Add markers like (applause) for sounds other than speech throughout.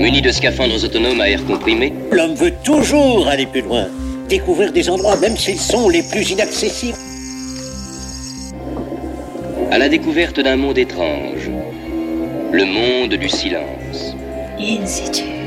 Munis de scaphandres autonomes à air comprimé, L'homme veut toujours aller plus loin, découvrir des endroits même s'ils sont les plus inaccessibles. à la découverte d'un monde étrange, le monde du silence. In situ.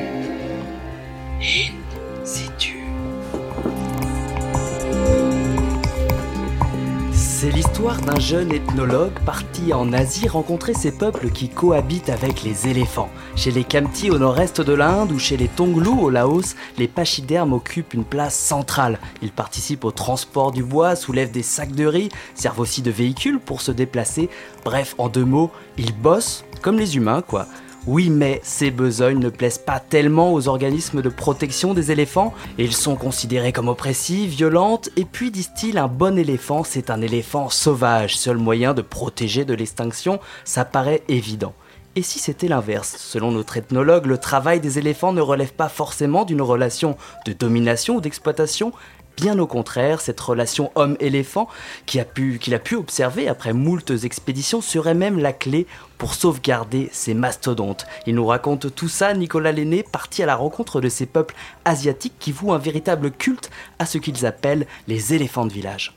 L'histoire d'un jeune ethnologue parti en Asie rencontrer ces peuples qui cohabitent avec les éléphants. Chez les Khamti au nord-est de l'Inde ou chez les Tonglou au Laos, les pachydermes occupent une place centrale. Ils participent au transport du bois, soulèvent des sacs de riz, servent aussi de véhicules pour se déplacer. Bref, en deux mots, ils bossent comme les humains quoi. Oui, mais ces besognes ne plaisent pas tellement aux organismes de protection des éléphants. Ils sont considérés comme oppressifs, violentes, et puis disent-ils, un bon éléphant, c'est un éléphant sauvage. Seul moyen de protéger de l'extinction, ça paraît évident. Et si c'était l'inverse? Selon notre ethnologue, le travail des éléphants ne relève pas forcément d'une relation de domination ou d'exploitation. Bien au contraire, cette relation homme-éléphant qu'il a, pu, qu'il a pu observer après moultes expéditions serait même la clé pour sauvegarder ces mastodontes. Il nous raconte tout ça, Nicolas Lenné, parti à la rencontre de ces peuples asiatiques qui vouent un véritable culte à ce qu'ils appellent les éléphants de village.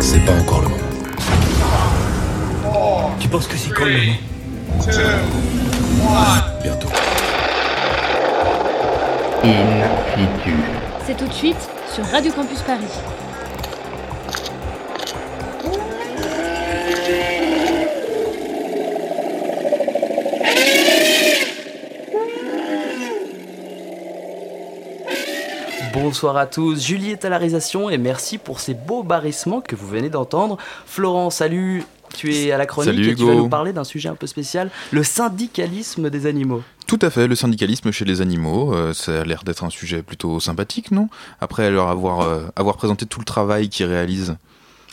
C'est pas encore le moment. Tu penses que c'est quand le moment? Bientôt. In situ. C'est tout de suite sur Radio Campus Paris. Bonsoir à tous, Julie est à la réalisation et merci pour ces beaux barrissements que vous venez d'entendre. Florent, salut, tu es à la chronique Salut, et tu vas nous parler d'un sujet un peu spécial, le syndicalisme des animaux. Tout à fait, le syndicalisme chez les animaux, euh, ça a l'air d'être un sujet plutôt sympathique, non? Après leur avoir, euh, avoir présenté tout le travail qu'ils réalisent.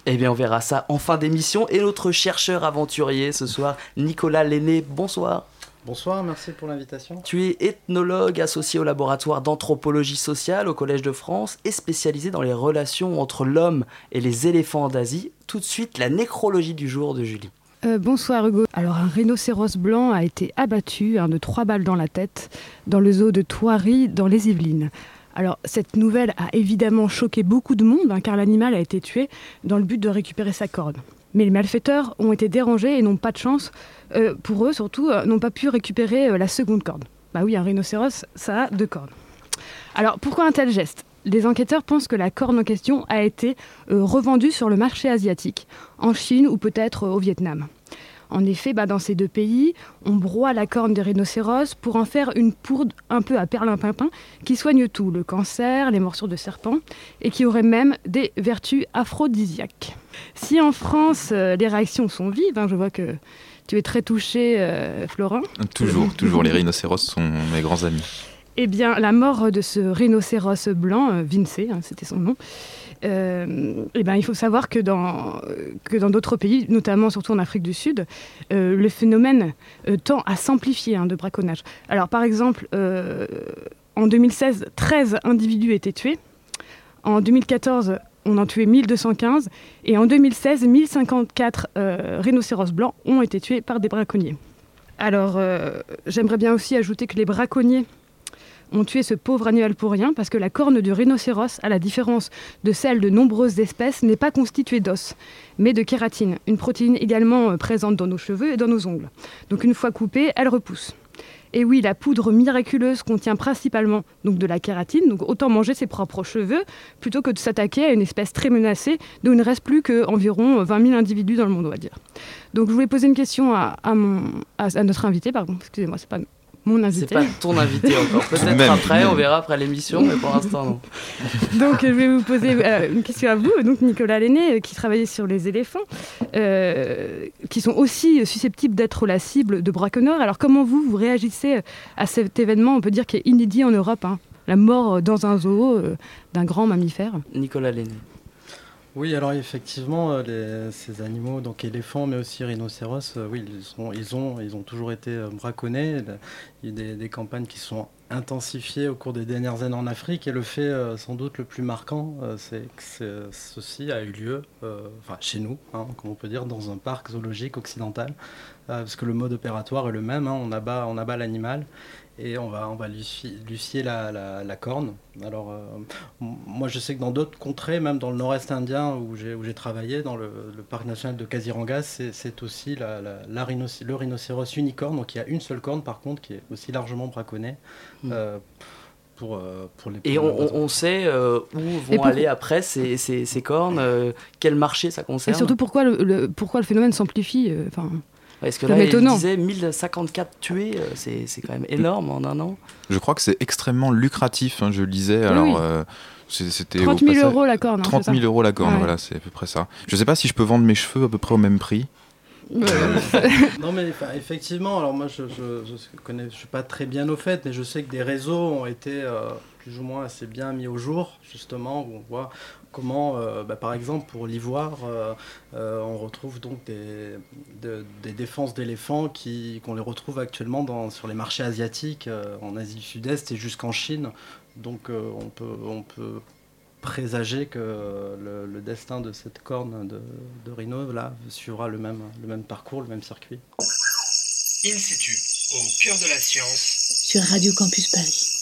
Eh bien on verra ça en fin d'émission et notre chercheur aventurier ce soir, Nicolas Lenné, bonsoir. Bonsoir, merci pour l'invitation. Tu es ethnologue associé au laboratoire d'anthropologie sociale au Collège de France et spécialisé dans les relations entre l'homme et les éléphants d'Asie. Tout de suite, la nécrologie du jour de Julie. Euh, bonsoir Hugo. Alors un rhinocéros blanc a été abattu, un de trois balles dans la tête, dans le zoo de Thoiry, dans les Yvelines. Alors cette nouvelle a évidemment choqué beaucoup de monde, hein, car l'animal a été tué dans le but de récupérer sa corne. Mais les malfaiteurs ont été dérangés et n'ont pas de chance, euh, pour eux surtout, euh, n'ont pas pu récupérer la seconde corne. Bah oui, un rhinocéros, ça a deux cornes. Alors pourquoi un tel geste? Les enquêteurs pensent que la corne en question a été euh, revendue sur le marché asiatique, en Chine ou peut-être au Vietnam. En effet, bah, dans ces deux pays, on broie la corne des rhinocéros pour en faire une poudre un peu à perlimpinpin qui soigne tout, le cancer, les morsures de serpent, et qui aurait même des vertus aphrodisiaques. Si en France, euh, les réactions sont vives, hein, je vois que tu es très touché, euh, Florent, Toujours, toujours, les rhinocéros sont mes grands amis. Eh bien, la mort de ce rhinocéros blanc, euh, Vincey, hein, c'était son nom, euh, eh ben, il faut savoir que dans d'autres pays, notamment surtout en Afrique du Sud, euh, le phénomène tend à s'amplifier hein, de braconnage. Alors, par exemple, en 2016, 13 individus étaient tués. En 2014, on en tuait 1215. Et en 2016, 1054 euh, rhinocéros blancs ont été tués par des braconniers. Alors, j'aimerais bien aussi ajouter que les braconniers ont tué ce pauvre animal pour rien parce que la corne du rhinocéros, à la différence de celle de nombreuses espèces, n'est pas constituée d'os, mais de kératine, une protéine également euh, présente dans nos cheveux et dans nos ongles. Donc une fois coupée, elle repousse. Et oui, la poudre miraculeuse contient principalement donc de la kératine, donc autant manger ses propres cheveux plutôt que de s'attaquer à une espèce très menacée dont il ne reste plus qu'environ 20 000 individus dans le monde, on va dire. Donc je voulais poser une question à, à notre invité, pardon, excusez-moi, c'est pas mon C'est invité. pas ton invité encore. (laughs) Peut-être après, on verra après l'émission, mais pour l'instant non. (laughs) Donc, je vais vous poser euh, une question à vous. Donc, Nicolas Lenné, euh, qui travaillait sur les éléphants, euh, qui sont aussi susceptibles d'être la cible de braconneurs. Alors, comment vous, vous réagissez à cet événement, on peut dire, qui est inédit en Europe hein, La mort dans un zoo euh, d'un grand mammifère. Nicolas Lenné. Oui, alors effectivement, euh, ces animaux, donc éléphants, mais aussi rhinocéros, euh, oui, ils, sont, ils, ont, ils ont toujours été euh, braconnés. Il y a des, des campagnes qui sont intensifié au cours des dernières années en Afrique. Et le fait sans doute le plus marquant, c'est que ceci a eu lieu enfin, chez nous, hein, comme on peut dire, dans un parc zoologique occidental. parce que le mode opératoire est le même, hein, on abat, on abat l'animal et on va, on va lui, scier la, la, corne. Alors, euh, moi, je sais que dans d'autres contrées, même dans le nord-est indien où j'ai travaillé, dans le, parc national de Kaziranga, c'est aussi la, la le rhinocéros unicorne. Donc, il y a une seule corne, par contre, qui est aussi largement braconnée. Hmm. Euh, pour, euh, pour les et on, sait où vont aller après ces, ces, ces cornes, quel marché ça concerne. Et surtout pourquoi le, pourquoi le phénomène s'amplifie. Enfin. Parce que là, il disait 1054 tués, euh, c'est quand même énorme en un an. Je crois que c'est extrêmement lucratif, hein, je lisais. Alors, euh, c'était 30 000 euros la corne. 30 hein, 000 euros la corne, voilà, c'est à peu près ça. Je sais pas si je peux vendre mes cheveux à peu près au même prix. (laughs) non mais effectivement, alors moi je, je, je, connais, je suis pas très bien au fait, mais je sais que des réseaux ont été euh, plus ou moins assez bien mis au jour, justement, où on voit comment, euh, bah, par exemple, pour l'ivoire, euh, euh, on retrouve donc des, des défenses d'éléphants qu'on les retrouve actuellement dans, sur les marchés asiatiques, en Asie du Sud-Est et jusqu'en Chine. Donc on, peut, on peut présager que le, destin de cette corne de, de, rhino là, suivra le même, le même parcours, le même circuit. In situ, au cœur de la science, sur Radio Campus Paris.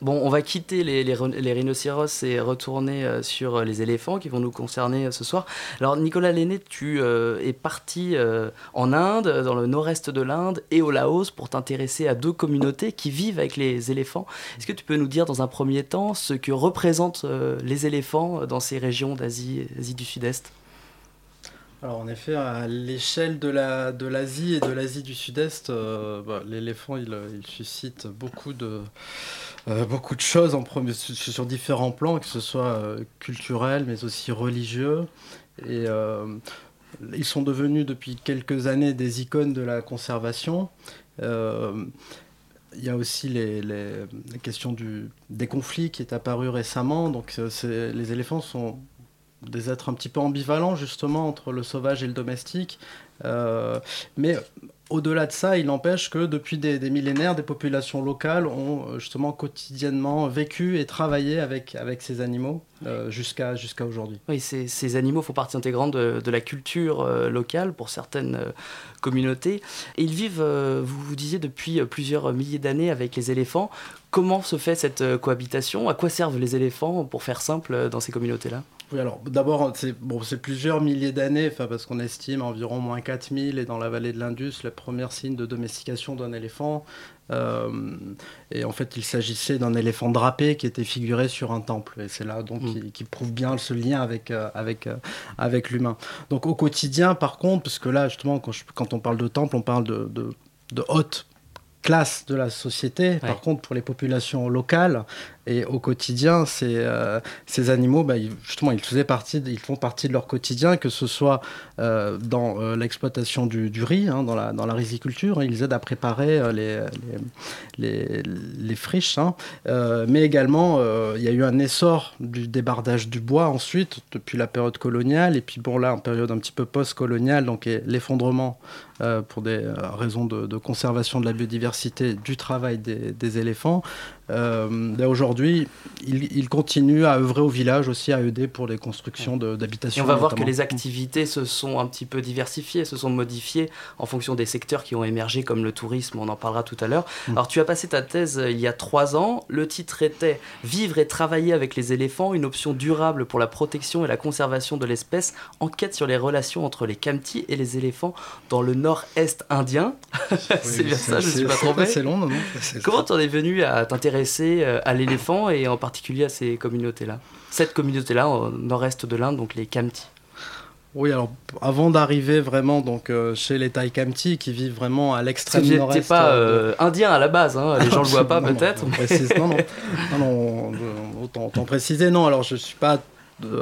Bon, on va quitter les, rhinocéros et retourner euh, sur euh, les éléphants qui vont nous concerner euh, ce soir. Alors, Nicolas Lenné, tu es parti en Inde, dans le nord-est de l'Inde et au Laos pour t'intéresser à deux communautés qui vivent avec les éléphants. Est-ce que tu peux nous dire dans un premier temps ce que représentent les éléphants dans ces régions d'Asie Asie du Sud-Est? Alors en effet, à l'échelle de l'Asie et de l'Asie du Sud-Est, bah, l'éléphant il, suscite beaucoup de, euh, beaucoup de choses en sur différents plans, que ce soit euh, culturel mais aussi religieux. Et euh, ils sont devenus depuis quelques années des icônes de la conservation. Il y a aussi les, les, questions des conflits qui est apparu récemment. Donc les éléphants sont des êtres un petit peu ambivalents justement entre le sauvage et le domestique. mais au-delà de ça, il n'empêche que depuis des, millénaires, des populations locales ont euh, justement quotidiennement vécu et travaillé avec, avec ces animaux euh, jusqu'à aujourd'hui. Oui, ces, ces, animaux font partie intégrante de, la culture euh, locale pour certaines communautés. Et ils vivent, vous vous disiez, depuis plusieurs milliers d'années avec les éléphants. Comment se fait cette cohabitation? À quoi servent les éléphants, pour faire simple, dans ces communautés-là? Oui, alors d'abord, c'est bon, plusieurs milliers d'années, parce qu'on estime environ moins 4000, et dans la vallée de l'Indus, le premier signe de domestication d'un éléphant. Euh, et en fait, il s'agissait d'un éléphant drapé qui était figuré sur un temple. Et c'est là donc mm. qui, prouve bien ce lien avec, euh, avec, euh, avec l'humain. Donc au quotidien, par contre, parce que là, justement, quand, quand on parle de temple, on parle de, de, de haute classe de la société. Par contre, pour les populations locales, et au quotidien, ces, euh, animaux, bah, justement, ils, partie, ils font partie de leur quotidien, que ce soit euh, dans euh, l'exploitation du, riz, hein, dans, la, riziculture. Ils aident à préparer les, friches. Hein. mais également, il y a eu un essor du débardage du bois ensuite, depuis la période coloniale. Et puis, bon, là, en période un petit peu post-coloniale, donc l'effondrement pour des raisons de, conservation de la biodiversité du travail des éléphants. Euh, Aujourd'hui, il, il, continue à œuvrer au village aussi, à aider pour les constructions d'habitations. On va voir que les activités se sont un petit peu diversifiées, se sont modifiées en fonction des secteurs qui ont émergé, comme le tourisme, on en parlera tout à l'heure. Mm. Alors, tu as passé ta thèse euh, il y a trois ans. Le titre était Vivre et travailler avec les éléphants, une option durable pour la protection et la conservation de l'espèce. Enquête sur les relations entre les Kamti et les éléphants dans le nord-est indien. (laughs) c'est bien ça, je ne suis pas trompé. C'est long, non Comment tu en es venu à t'intéresser euh, à l'éléphant et en particulier à ces communautés-là. Cette communauté-là, au nord-est de l'Inde, donc les Kamti. Oui, alors avant d'arriver vraiment donc euh, chez les Thai Kamti qui vivent vraiment à l'extrême nord-est. Tu pas euh, indien à la base, hein, les gens le voient pas peut-être. Non, non, non, autant, préciser. Non, alors je suis pas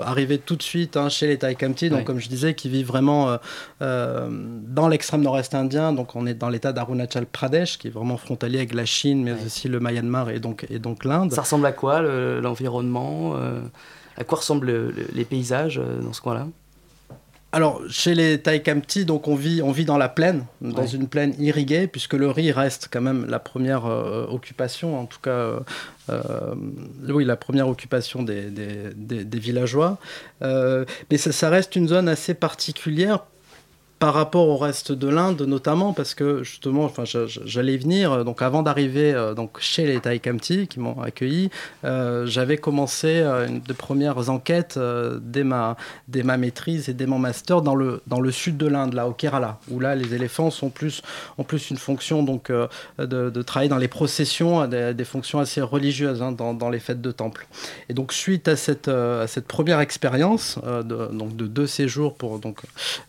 arriver tout de suite hein, chez les Thai Kamti, donc comme je disais, qui vivent vraiment euh, euh, dans l'extrême nord-est indien. Donc on est dans l'état d'Arunachal Pradesh, qui est vraiment frontalier avec la Chine, mais aussi le Myanmar et donc, et donc l'Inde. Ça ressemble à quoi l'environnement euh, À quoi ressemblent les paysages dans ce coin-là? Alors, chez les Taikamti, donc on vit, on vit dans la plaine, dans Ouais. une plaine irriguée, puisque le riz reste quand même la première euh, occupation, en tout cas, euh, euh, oui, la première occupation des, des- des- des villageois. Euh, mais ça, ça reste une zone assez particulière par rapport au reste de l'Inde, notamment parce que justement, enfin, j'allais venir. euh, Donc, avant d'arriver euh, donc chez les Taikamti qui m'ont accueilli, euh, j'avais commencé une de premières enquêtes dès ma dès ma maîtrise et dès mon master dans le dans le sud de l'Inde, là au Kerala, où là les éléphants plus ont plus une fonction donc de, de travailler dans les processions, des, fonctions assez religieuses hein, dans, dans les fêtes de temple. Et donc suite à cette à cette première expérience de donc de deux séjours pour donc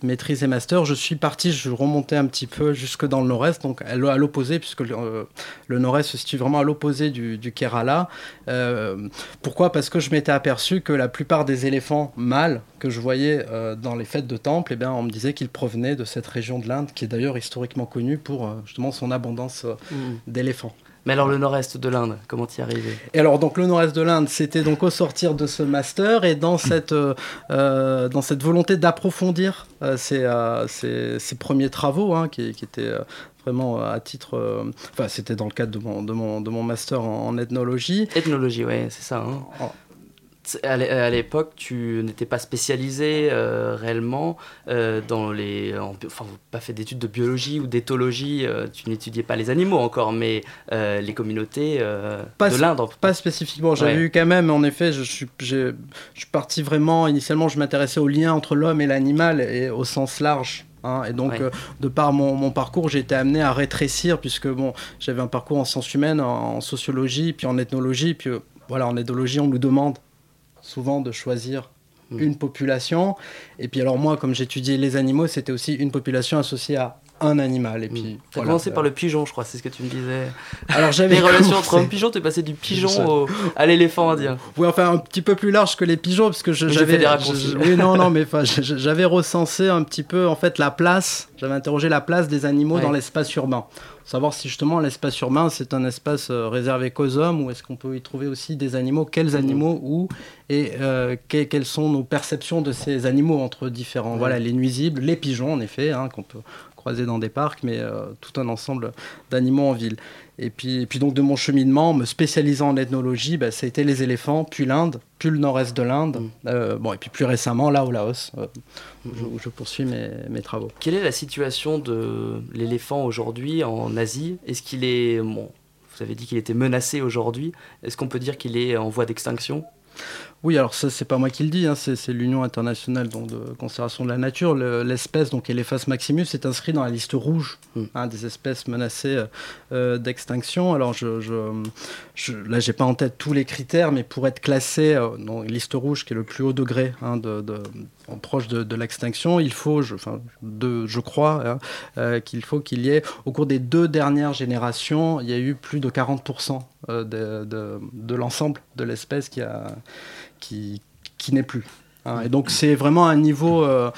maîtrise et master, je suis parti, je remontais un petit peu jusque dans le nord-est, donc à l'o- à l'opposé, puisque le, euh, le nord-est se situe vraiment à l'opposé du, du Kerala. Euh, pourquoi? Parce que je m'étais aperçu que la plupart des éléphants mâles que je voyais euh, dans les fêtes de temple, eh bien, on me disait qu'ils provenaient de cette région de l'Inde, qui est d'ailleurs historiquement connue pour justement son abondance euh, d'éléphants. Mais alors le nord-est de l'Inde, comment y arriver Et alors, donc, le nord-est de l'Inde, c'était donc au sortir de ce master et dans cette, euh, euh, dans cette volonté d'approfondir euh, ces, euh, ces- ces premiers travaux, hein, qui, qui étaient vraiment à titre. Enfin, c'était dans le cadre de mon, de mon, de mon master en, en ethnologie. Ethnologie, ouais, c'est ça. hein. À l'é- à l'époque, tu n'étais pas spécialisé euh, réellement euh, dans les. en bio- Enfin, pas fait d'études de biologie ou d'éthologie. euh, tu n'étudiais pas les animaux encore, mais les communautés Pas, de l'Inde. en- pas spécifiquement, j'avais Ouais. eu quand même, en effet, je, suis, je suis parti vraiment, initialement, je m'intéressais au lien entre l'homme et l'animal et au sens large. hein. et donc, Ouais. euh, de par mon, mon parcours, j'ai été amené à rétrécir, puisque bon, j'avais un parcours en sciences humaines, en, en sociologie, puis en ethnologie, puis euh, voilà, en ethnologie, on nous demande souvent de choisir Mm. une population. Et puis alors moi, comme j'étudiais les animaux, c'était aussi une population associée à un animal. Et puis, Tu as voilà. commencé par le pigeon, je crois, c'est ce que tu me disais. Alors j'avais Les relations entre et pigeon, tu es passé du pigeon au- à l'éléphant indien. Oui, enfin un petit peu plus large que les pigeons, parce que j'avais. oui, non, non, mais (laughs) j'avais recensé un petit peu en fait la place. J'avais interrogé la place des animaux Ouais. dans l'espace urbain. Savoir si justement l'espace urbain c'est un espace euh, réservé qu'aux hommes ou est-ce qu'on peut y trouver aussi des animaux, quels animaux, où? Et euh, que- quelles sont nos perceptions de ces animaux entre différents? Ouais. Voilà, les nuisibles, les pigeons en effet, hein, qu'on peut croiser dans des parcs, mais euh, tout un ensemble d'animaux en ville. Et puis, et puis donc de mon cheminement, me spécialisant en ethnologie, bah, ça a été les éléphants, puis l'Inde, puis le nord-est de l'Inde, Mm. euh, bon, et puis plus récemment là au Laos, euh, où, je, où je poursuis mes, mes travaux. Quelle est la situation de l'éléphant aujourd'hui en Asie? Est-ce qu'il est. Bon, vous avez dit qu'il était menacé aujourd'hui. Est-ce qu'on peut dire qu'il est en voie d'extinction? Oui, alors ça, c'est pas moi qui le dis, hein, c'est l'Union internationale donc, de conservation de la nature. Le- L'espèce, donc Elephas maximus, est inscrit dans la liste rouge Mm. hein, des espèces menacées euh, euh, d'extinction. Alors, je, je, je, là, j'ai pas en tête tous les critères, mais pour être classé euh, dans la liste rouge, qui est le plus haut degré hein, de, de- en proche de, de l'extinction, il faut, je, enfin, de, je crois, hein, euh, qu'il faut qu'il y ait, au cours des deux dernières générations, il y a eu plus de 40% euh, de, de, de l'ensemble de l'espèce qui, a, qui, qui n'est plus. hein. Et donc c'est vraiment un niveau euh,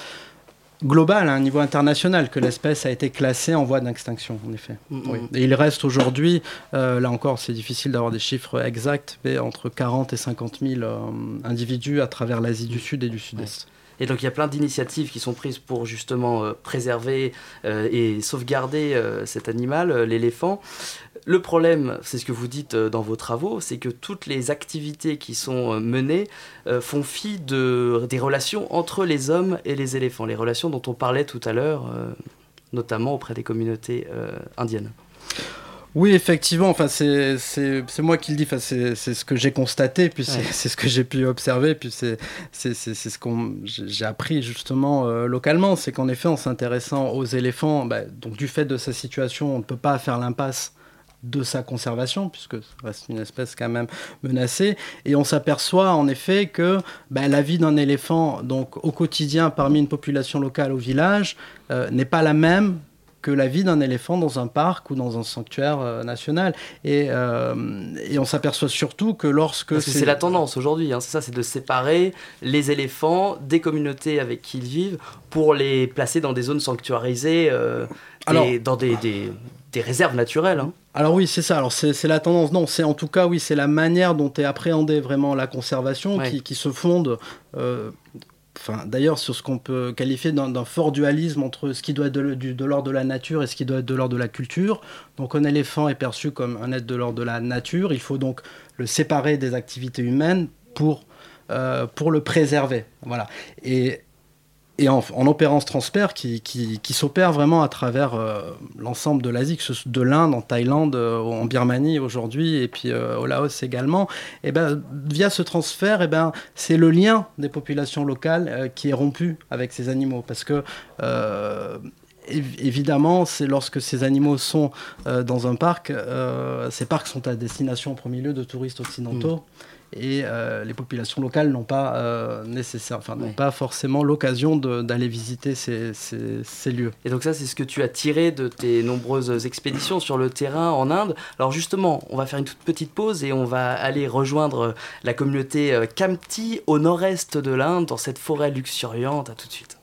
global, à un niveau international, que l'espèce a été classée en voie d'extinction, en effet. Mhm. Oui. Et il reste aujourd'hui, euh, là encore c'est difficile d'avoir des chiffres exacts, mais entre 40 et 50 000 euh, individus à travers l'Asie du Sud et du Sud-Est. Et donc il y a plein d'initiatives qui sont prises pour justement euh, préserver euh, et sauvegarder euh, cet animal, euh, l'éléphant. Le problème, c'est ce que vous dites euh, dans vos travaux, c'est que toutes les activités qui sont euh, menées euh, font fi de, des relations entre les hommes et les éléphants, les relations dont on parlait tout à l'heure, notamment auprès des communautés indiennes. Oui, effectivement, enfin, c'est moi qui le dis, enfin, c'est c'est ce que j'ai constaté, puis c'est Ouais. (laughs) ce que j'ai pu observer, puis c'est c'est- c'est- c'est ce qu'on j'ai j'ai appris justement euh, localement, c'est qu'en effet, en s'intéressant aux éléphants, bah, donc du fait de sa situation, on ne peut pas faire l'impasse de sa conservation, puisque ça reste une espèce quand même menacée, et on s'aperçoit en effet que bah, la vie d'un éléphant, donc au quotidien parmi une population locale au village, euh, n'est pas la même que la vie d'un éléphant dans un parc ou dans un sanctuaire euh, national. Et, euh, et on s'aperçoit surtout que lorsque... Parce que c'est la tendance aujourd'hui, hein, c'est ça, c'est de séparer les éléphants des communautés avec qui ils vivent pour les placer dans des zones sanctuarisées, euh, Alors- et dans des, des, des réserves naturelles. hein. Alors oui, c'est ça. Alors c'est la tendance. Non, c'est en tout cas, oui, c'est la manière dont est appréhendée vraiment la conservation Ouais. qui, qui se fonde euh, enfin, d'ailleurs sur ce qu'on peut qualifier d'un fort dualisme entre ce qui doit être de, de l'ordre de la nature et ce qui doit être de l'ordre de la culture. Donc un éléphant est perçu comme un être de l'ordre de la nature. Il faut donc le séparer des activités humaines pour, euh, pour le préserver. Voilà. Et et en, opérant ce transfert qui, qui, s'opère vraiment à travers euh, l'ensemble de l'Asie, de l'Inde, en Thaïlande, euh, en Birmanie aujourd'hui, et puis euh, au Laos également, et ben, via ce transfert, et ben, c'est le lien des populations locales qui est rompu avec ces animaux. Parce que évidemment, c'est lorsque ces animaux sont dans un parc, ces parcs sont à destination en premier lieu de touristes occidentaux. Mmh et euh, les populations locales n'ont pas euh, nécessaire, enfin n'ont pas forcément l'occasion d'aller visiter ces, ces, ces, lieux. Et donc ça, c'est ce que tu as tiré de tes nombreuses expéditions sur le terrain en Inde. Alors justement, on va faire une toute petite pause et on va aller rejoindre la communauté euh, Kamti au nord-est de l'Inde, dans cette forêt luxuriante. À tout de suite.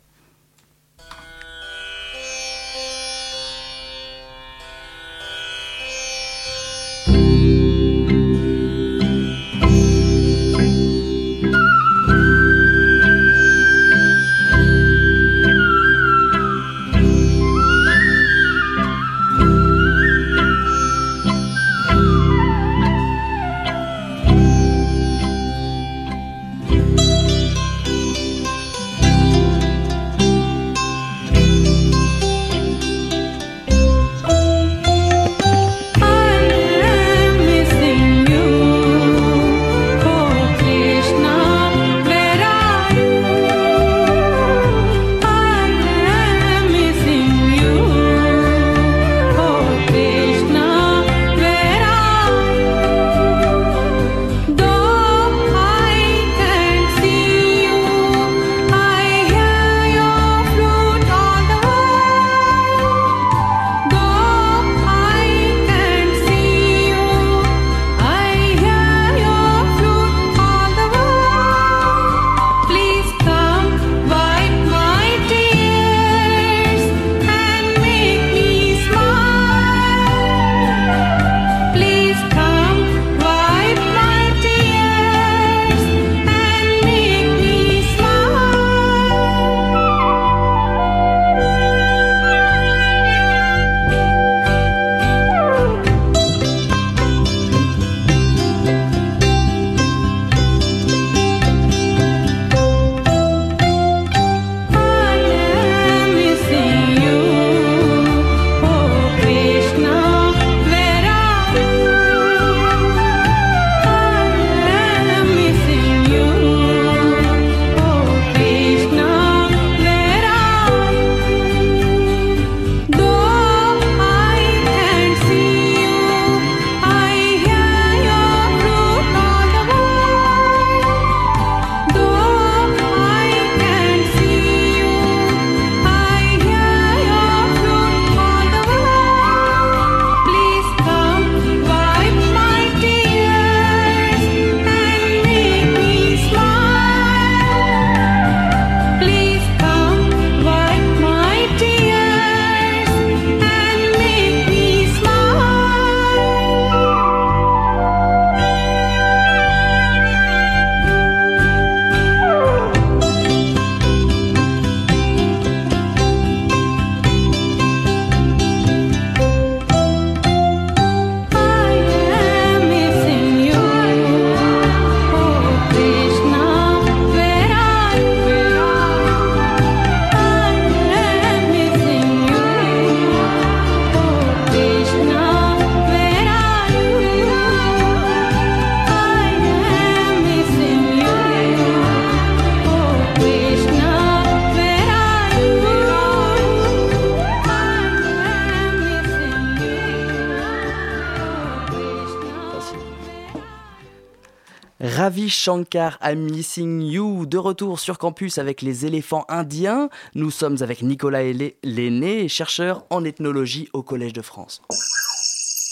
Shankar, I'm Missing You, de retour sur campus avec les éléphants indiens. Nous sommes avec Nicolas Lenné, chercheur en ethnologie au Collège de France.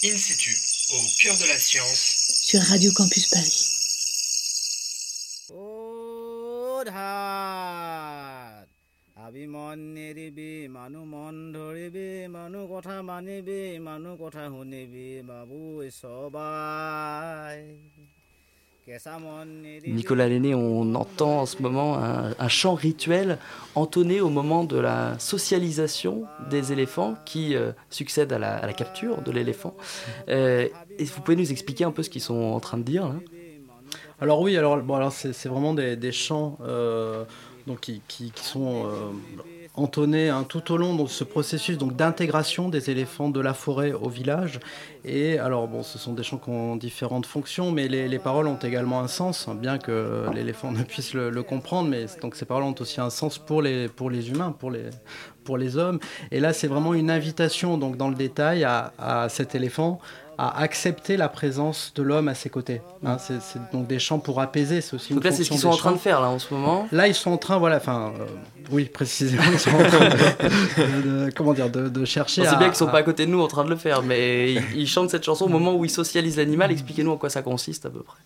In situ, au cœur de la science, sur Radio Campus Paris. Nicolas Lenné, on entend en ce moment un, chant rituel entonné au moment de la socialisation des éléphants qui euh, succède à la, capture de l'éléphant. Euh, vous pouvez nous expliquer un peu ce qu'ils sont en train de dire Alors oui, alors, bon, alors c'est, vraiment des, chants euh, donc, qui, qui sont entonné hein, tout au long de ce processus donc d'intégration des éléphants de la forêt au village. Et alors bon, ce sont des chants qui ont différentes fonctions, mais les, paroles ont également un sens, hein, bien que l'éléphant ne puisse le, comprendre. Mais donc ces paroles ont aussi un sens pour les pour les humains, pour les pour les hommes. Et là, c'est vraiment une invitation donc dans le détail à, à cet éléphant à accepter la présence de l'homme à ses côtés. Hein, c'est donc des chants pour apaiser, c'est aussi donc là, c'est ce qu'ils sont en train de faire là en ce moment. Là, ils sont en train, voilà, enfin, euh, oui, précisément, ils sont en train de, comment dire, de, chercher. C'est bien qu'ils sont pas à côté de nous en train de le faire, mais ils chantent cette chanson au moment où ils socialisent l'animal. Expliquez-nous en quoi ça consiste à peu près.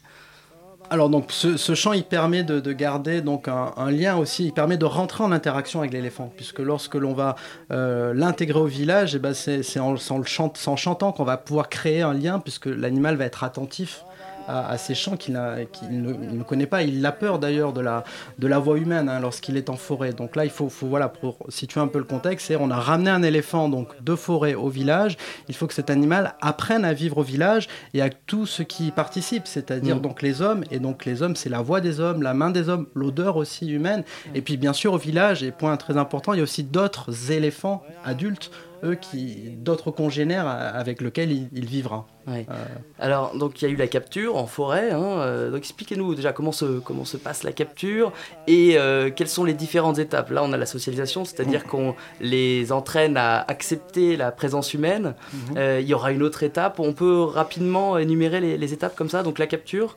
Alors donc ce, chant il permet de, garder donc un, lien aussi, il permet de rentrer en interaction avec l'éléphant puisque lorsque l'on va euh, l'intégrer au village, eh ben c'est en, chantant qu'on va pouvoir créer un lien puisque l'animal va être attentif à, ces chants qu'il ne, connaît pas. Il a peur d'ailleurs de la, de la voix humaine hein, lorsqu'il est en forêt. Donc là, il faut, faut, voilà, pour situer un peu le contexte, c'est on a ramené un éléphant donc de forêt au village. Il faut que cet animal apprenne à vivre au village et à tout ce qui participe, c'est-à-dire mm. donc les hommes. Et donc les hommes, c'est la voix des hommes, la main des hommes, l'odeur aussi humaine. Et puis bien sûr au village, et point très important, il y a aussi d'autres éléphants adultes eux qui d'autres congénères avec lesquels il, vivra. Euh. Alors donc il y a eu la capture en forêt. Hein, euh, donc expliquez-nous déjà comment se comment se passe la capture et euh, quelles sont les différentes étapes. Là on a la socialisation, c'est-à-dire mm. qu'on les entraîne à accepter la présence humaine. Mm-hmm. il y aura une autre étape. On peut rapidement énumérer les, étapes comme ça. Donc la capture?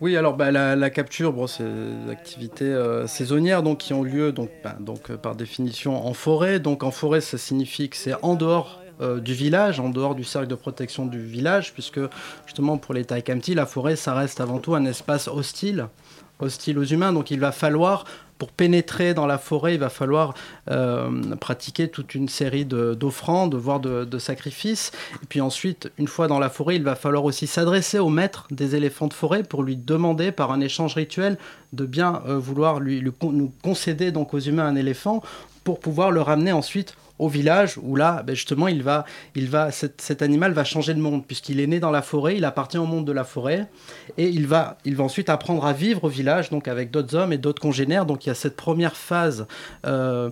Oui alors bah, la, capture, bon, c'est des activités saisonnières donc qui ont lieu donc, bah, donc par définition en forêt. Donc en forêt ça signifie que c'est en dehors euh, du village, en dehors du cercle de protection du village, puisque justement pour les Taikamti, la forêt, ça reste avant tout un espace hostile, hostile aux humains. Donc il va falloir, pour pénétrer dans la forêt, il va falloir euh, pratiquer toute une série d'offrandes, voire de, de, sacrifices. Et puis ensuite, une fois dans la forêt, il va falloir aussi s'adresser au maître des éléphants de forêt pour lui demander, par un échange rituel, de bien euh, vouloir lui, nous concéder donc aux humains un éléphant pour pouvoir le ramener ensuite au village où là, ben justement, il va, il va, cet, animal va changer de monde puisqu'il est né dans la forêt, il appartient au monde de la forêt et il va, il va ensuite apprendre à vivre au village, donc avec d'autres hommes et d'autres congénères. Donc il y a cette première phase euh,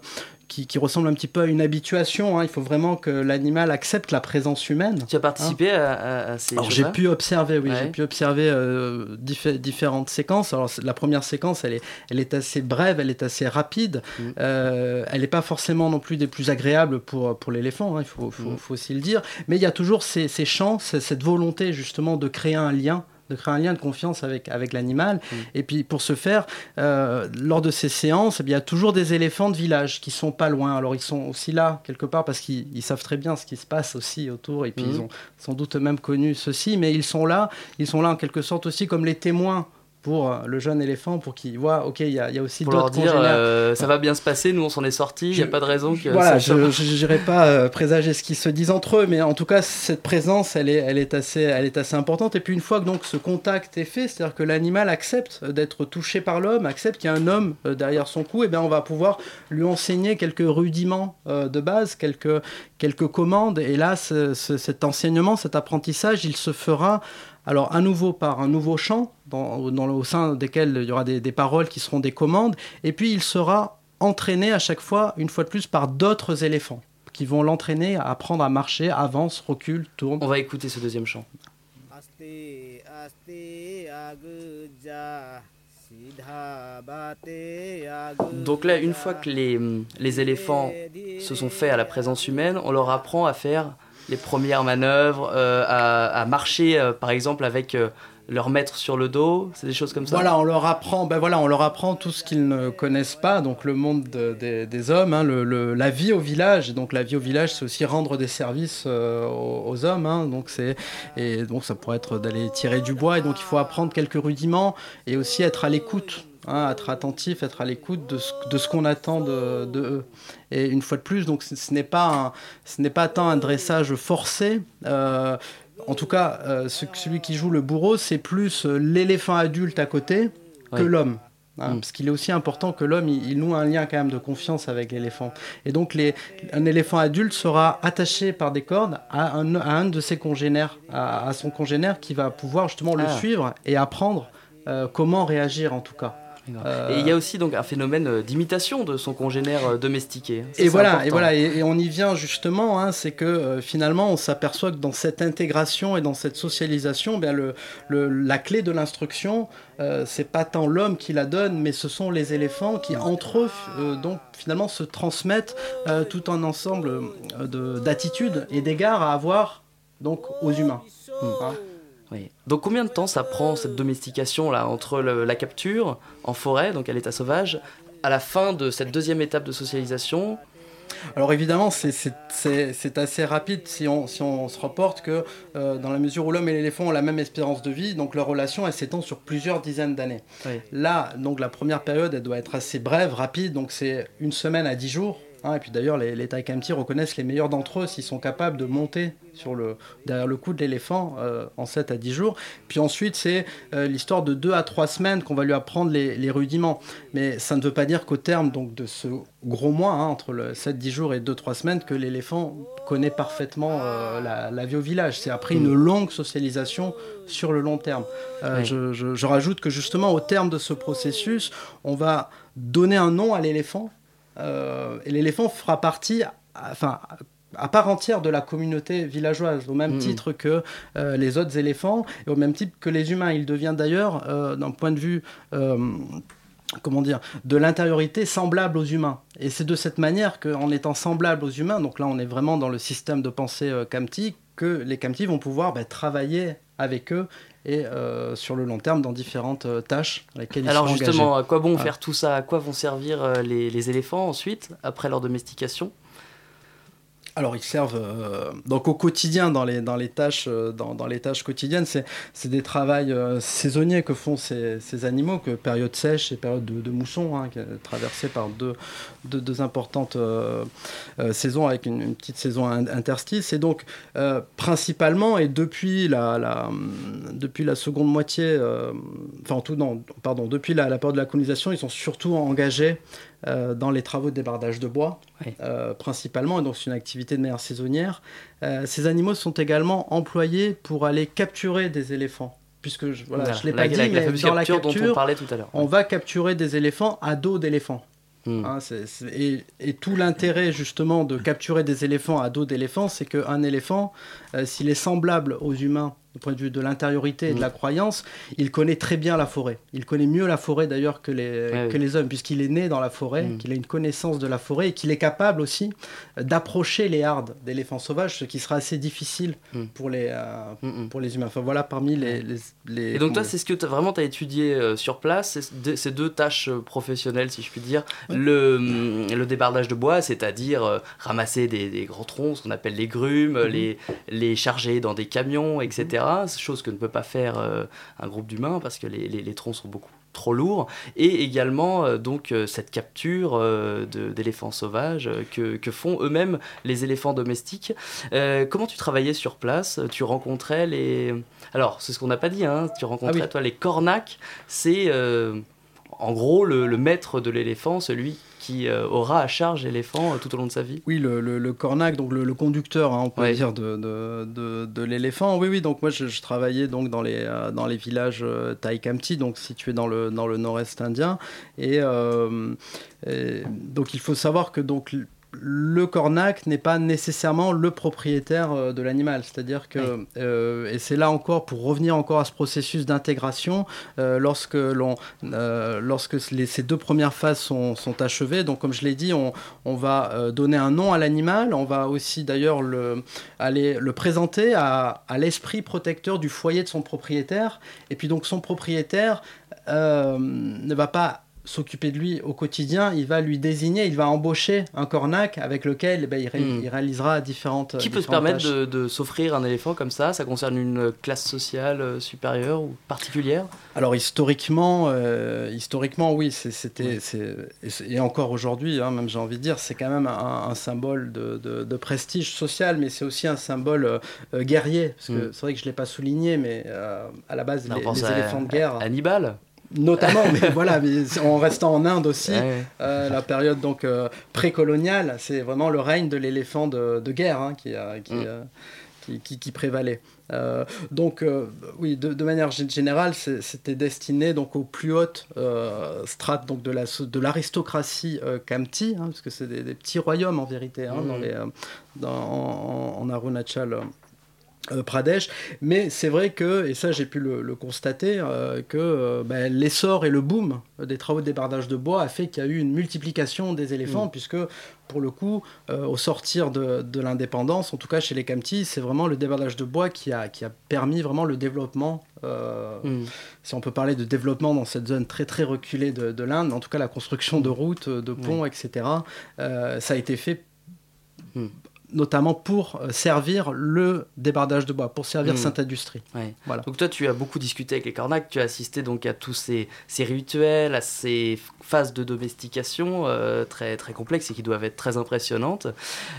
qui, ressemble un petit peu à une habituation. Hein. Il faut vraiment que l'animal accepte la présence humaine. Tu as participé à, ces Alors j'ai pu observer, oui, j'ai pu observer euh, différentes séquences. Alors la première séquence, elle est, elle est assez brève, elle est assez rapide. Mm. Euh, elle n'est pas forcément non plus des plus agréables pour, pour l'éléphant, hein, il faut, faut, mm. faut, aussi le dire. Mais il y a toujours ces, ces chants, cette volonté justement de créer un lien de créer un lien de confiance avec, avec l'animal. Mm. Et puis pour ce faire, euh, lors de ces séances, eh il y a toujours des éléphants de village qui sont pas loin. Alors ils sont aussi là quelque part parce qu'ils savent très bien ce qui se passe aussi autour et puis ils mm. ont sans doute même connu ceci, mais ils sont là, ils sont là en quelque sorte aussi comme les témoins pour euh, le jeune éléphant pour qu'il voit ok il y, a aussi d'autres dire euh, ça va bien se passer nous on s'en est sorti il n'y a pas de raison que voilà je n'irai pas euh, présager ce qu'ils se disent entre eux mais en tout cas cette présence elle est, elle est, assez, elle est assez importante. Et puis une fois que donc ce contact est fait c'est à dire que l'animal accepte d'être touché par l'homme accepte qu'il y a un homme derrière son cou et bien on va pouvoir lui enseigner quelques rudiments de base quelques, quelques commandes. Et là cet enseignement cet apprentissage il se fera alors, à nouveau, par un nouveau chant, dans, au sein desquels il y aura des, paroles qui seront des commandes, et puis il sera entraîné à chaque fois, une fois de plus, par d'autres éléphants qui vont l'entraîner à apprendre à marcher, avance, recule, tourne. On va écouter ce deuxième chant. Donc là, une fois que les, les éléphants se sont faits à la présence humaine, on leur apprend à faire les premières manœuvres, euh, à, marcher euh, par exemple avec euh, leur maître sur le dos, c'est des choses comme ça? Voilà, on leur apprend, ben voilà, on leur apprend tout ce qu'ils ne connaissent pas, donc le monde des hommes, hein, la vie au village. Et donc la vie au village, c'est aussi rendre des services aux, hommes, hein, donc c'est et donc ça pourrait être d'aller tirer du bois. Et donc il faut apprendre quelques rudiments et aussi être à l'écoute. Hein, être attentif, être à l'écoute de ce, de ce qu'on attend de, de, eux. Et une fois de plus, donc ce, n'est pas, ce n'est pas tant un dressage forcé, euh, en tout cas, euh, ce- celui qui joue le bourreau, c'est plus euh, l'éléphant adulte à côté que Ouais. l'homme. hein, Mm. Parce qu'il est aussi important que l'homme, il, il noue un lien quand même de confiance avec l'éléphant. Et donc, les, un éléphant adulte sera attaché par des cordes à un, à un de ses congénères, à, à son congénère qui va pouvoir justement le Ah. suivre et apprendre euh, comment réagir en tout cas. Euh, Et il y a aussi donc un phénomène euh, d'imitation de son congénère euh, domestiqué. Ça, Et voilà, et voilà, et, et on y vient justement, hein, c'est que euh, finalement on s'aperçoit que dans cette intégration et dans cette socialisation, bien le, le- la clé de l'instruction, euh, c'est pas tant l'homme qui la donne, mais ce sont les éléphants qui entre eux euh, donc finalement se transmettent euh, tout un ensemble euh, de- d'attitudes et d'égards à avoir donc aux humains. Hein. Oui. Donc combien de temps ça prend cette domestication là entre le- la capture en forêt, donc à l'état sauvage, à la fin de cette deuxième étape de socialisation? Alors évidemment, c'est- assez rapide si on, si on se reporte que euh, dans la mesure où l'homme et l'éléphant ont la même espérance de vie, donc leur relation, elle s'étend sur plusieurs dizaines d'années. Oui. Là, donc la première période, elle doit être assez brève, rapide, donc c'est une semaine à dix jours. Hein, et puis d'ailleurs, les, les Taikamti reconnaissent les meilleurs d'entre eux s'ils sont capables de monter sur le, derrière le cou de l'éléphant euh, en 7 à 10 jours. Puis ensuite, c'est euh, l'histoire de 2 à 3 semaines qu'on va lui apprendre les, les rudiments. Mais ça ne veut pas dire qu'au terme donc, de ce gros mois, hein, entre le 7-10 jours et 2-3 semaines, que l'éléphant connaît parfaitement euh, la, la vie au village. C'est après une longue socialisation sur le long terme. Oui. je, je- je rajoute que justement, au terme de ce processus, on va donner un nom à l'éléphant. Euh, et l'éléphant fera partie, enfin, à part entière de la communauté villageoise, au même Mhm. titre que euh, les autres éléphants et au même titre que les humains. Il devient d'ailleurs, euh, d'un point de vue euh, comment dire, de l'intériorité semblable aux humains. Et c'est de cette manière qu'en étant semblable aux humains, donc là on est vraiment dans le système de pensée Kamti, que les Kamti vont pouvoir bah, travailler avec eux et euh, sur le long terme dans différentes euh, tâches lesquelles ils Alors justement, engagés. à quoi bon Ah. faire tout ça? À quoi vont servir euh, les, les éléphants ensuite, après leur domestication? Alors ils servent euh, donc au quotidien dans les, dans les tâches euh, dans, dans les tâches quotidiennes c'est des travails euh, saisonniers que font ces, ces animaux que période sèche et période de, de mousson hein, traversée par deux, deux, importantes saisons avec une, petite saison in- interstice. Et donc principalement et depuis la, la depuis la seconde moitié enfin en tout non pardon depuis la, la période de la colonisation ils sont surtout engagés euh, dans les travaux de débardage de bois, Oui. euh, principalement, et donc c'est une activité de manière saisonnière. Euh, ces animaux sont également employés pour aller capturer des éléphants. Puisque je, voilà, Voilà, je l'ai la, pas dit, la- la mais fameuse dans la capture dont on parlait tout à l'heure. on va capturer des éléphants à dos d'éléphants. Hmm. Hein, c'est- c'est- et, et tout l'intérêt justement de capturer des éléphants à dos d'éléphants, c'est qu'un éléphant, s'il est semblable aux humains du point de vue de l'intériorité et de Mm. la croyance, il connaît très bien la forêt. Il connaît mieux la forêt d'ailleurs que les, Ouais, que oui. les hommes, puisqu'il est né dans la forêt, Mm. qu'il a une connaissance de la forêt et qu'il est capable aussi euh, d'approcher les hardes d'éléphants sauvages, ce qui sera assez difficile Mm. pour, les, euh, Mm, pour les humains. Enfin voilà parmi les... les, les- Et donc toi, c'est ce que as, vraiment tu as étudié euh, sur place, de- ces deux tâches professionnelles, si je puis dire. Le, le débardage de bois, c'est-à-dire euh, ramasser des, des grands troncs, ce qu'on appelle les grumes, Mhm. les, les charger dans des camions, etc. Chose que ne peut pas faire euh, un groupe d'humains parce que les, les- les troncs sont beaucoup trop lourds. Et également euh, donc euh, cette capture euh, d'éléphants sauvages que, que font eux-mêmes les éléphants domestiques. Comment tu travaillais sur place? Tu rencontrais les... Alors, c'est ce qu'on n'a pas dit, hein. tu rencontrais Ah oui. toi les cornacs, c'est en gros le, le maître de l'éléphant, celui qui euh, aura à charge l'éléphant euh, tout au long de sa vie. Oui, le, le, le cornac, donc le, le conducteur, hein, on peut Ouais. dire, de, de, de, de l'éléphant. Oui, oui, donc moi je, je travaillais donc dans les, euh, dans les villages euh, Taikamti, donc situés dans le, dans le nord-est indien. Et, euh, et donc il faut savoir que donc le cornac n'est pas nécessairement le propriétaire euh, de l'animal. C'est-à-dire que, euh, et c'est là encore, pour revenir encore à ce processus d'intégration, euh, lorsque, l'on, euh, lorsque les- ces deux premières phases sont, sont achevées, donc comme je l'ai dit, on, on va donner un nom à l'animal, on va aussi d'ailleurs le, aller le présenter à, à l'esprit protecteur du foyer de son propriétaire, et puis donc son propriétaire ne va pas s'occuper de lui au quotidien, il va lui désigner, il va embaucher un cornac avec lequel eh ben, il, ré- Hmm. il réalisera différentes Qui peut se permettre tâches. de, de s'offrir un éléphant comme ça? Ça concerne une classe sociale euh, supérieure ou particulière? Alors historiquement, euh, historiquement oui, c'était et, encore aujourd'hui, hein, même j'ai envie de dire, c'est quand même un, un symbole de, de- de prestige social, mais c'est aussi un symbole euh, guerrier. Parce que Mm. c'est vrai que je l'ai pas souligné, mais euh, à la base, les, les à- éléphants de guerre, Hannibal notamment, mais (laughs) voilà, mais en restant en Inde aussi, Ouais. euh, la période donc euh, précoloniale, c'est vraiment le règne de l'éléphant de, de guerre hein, qui, qui, Mm. euh, qui, qui- qui prévalait. Euh, donc euh, oui, de, de manière gé- générale, c'était destiné donc aux plus hautes euh, strates donc de la de l'aristocratie euh, Khamti, hein, parce que c'est des, des petits royaumes en vérité hein, dans les, euh, dans- en, en- en Arunachal. Euh, Pradesh, mais c'est vrai que, et ça j'ai pu le, le constater, euh, que euh, ben, l'essor et le boom des travaux de débardage de bois a fait qu'il y a eu une multiplication des éléphants, Mm. puisque pour le coup, euh, au sortir de, de l'indépendance, en tout cas chez les Khamtis, c'est vraiment le débardage de bois qui a, qui a permis vraiment le développement, Mm. si on peut parler de développement dans cette zone très très reculée de, de l'Inde, en tout cas la construction de routes, de ponts, etc., ça a été fait Mm. Notamment pour euh, servir le débardage de bois, pour servir Mm. Sainte-Industrie. Ouais. Voilà. Donc toi, tu as beaucoup discuté avec les cornacs, tu as assisté donc à tous ces, ces rituels, à ces phases de domestication euh, très, très complexes et qui doivent être très impressionnantes.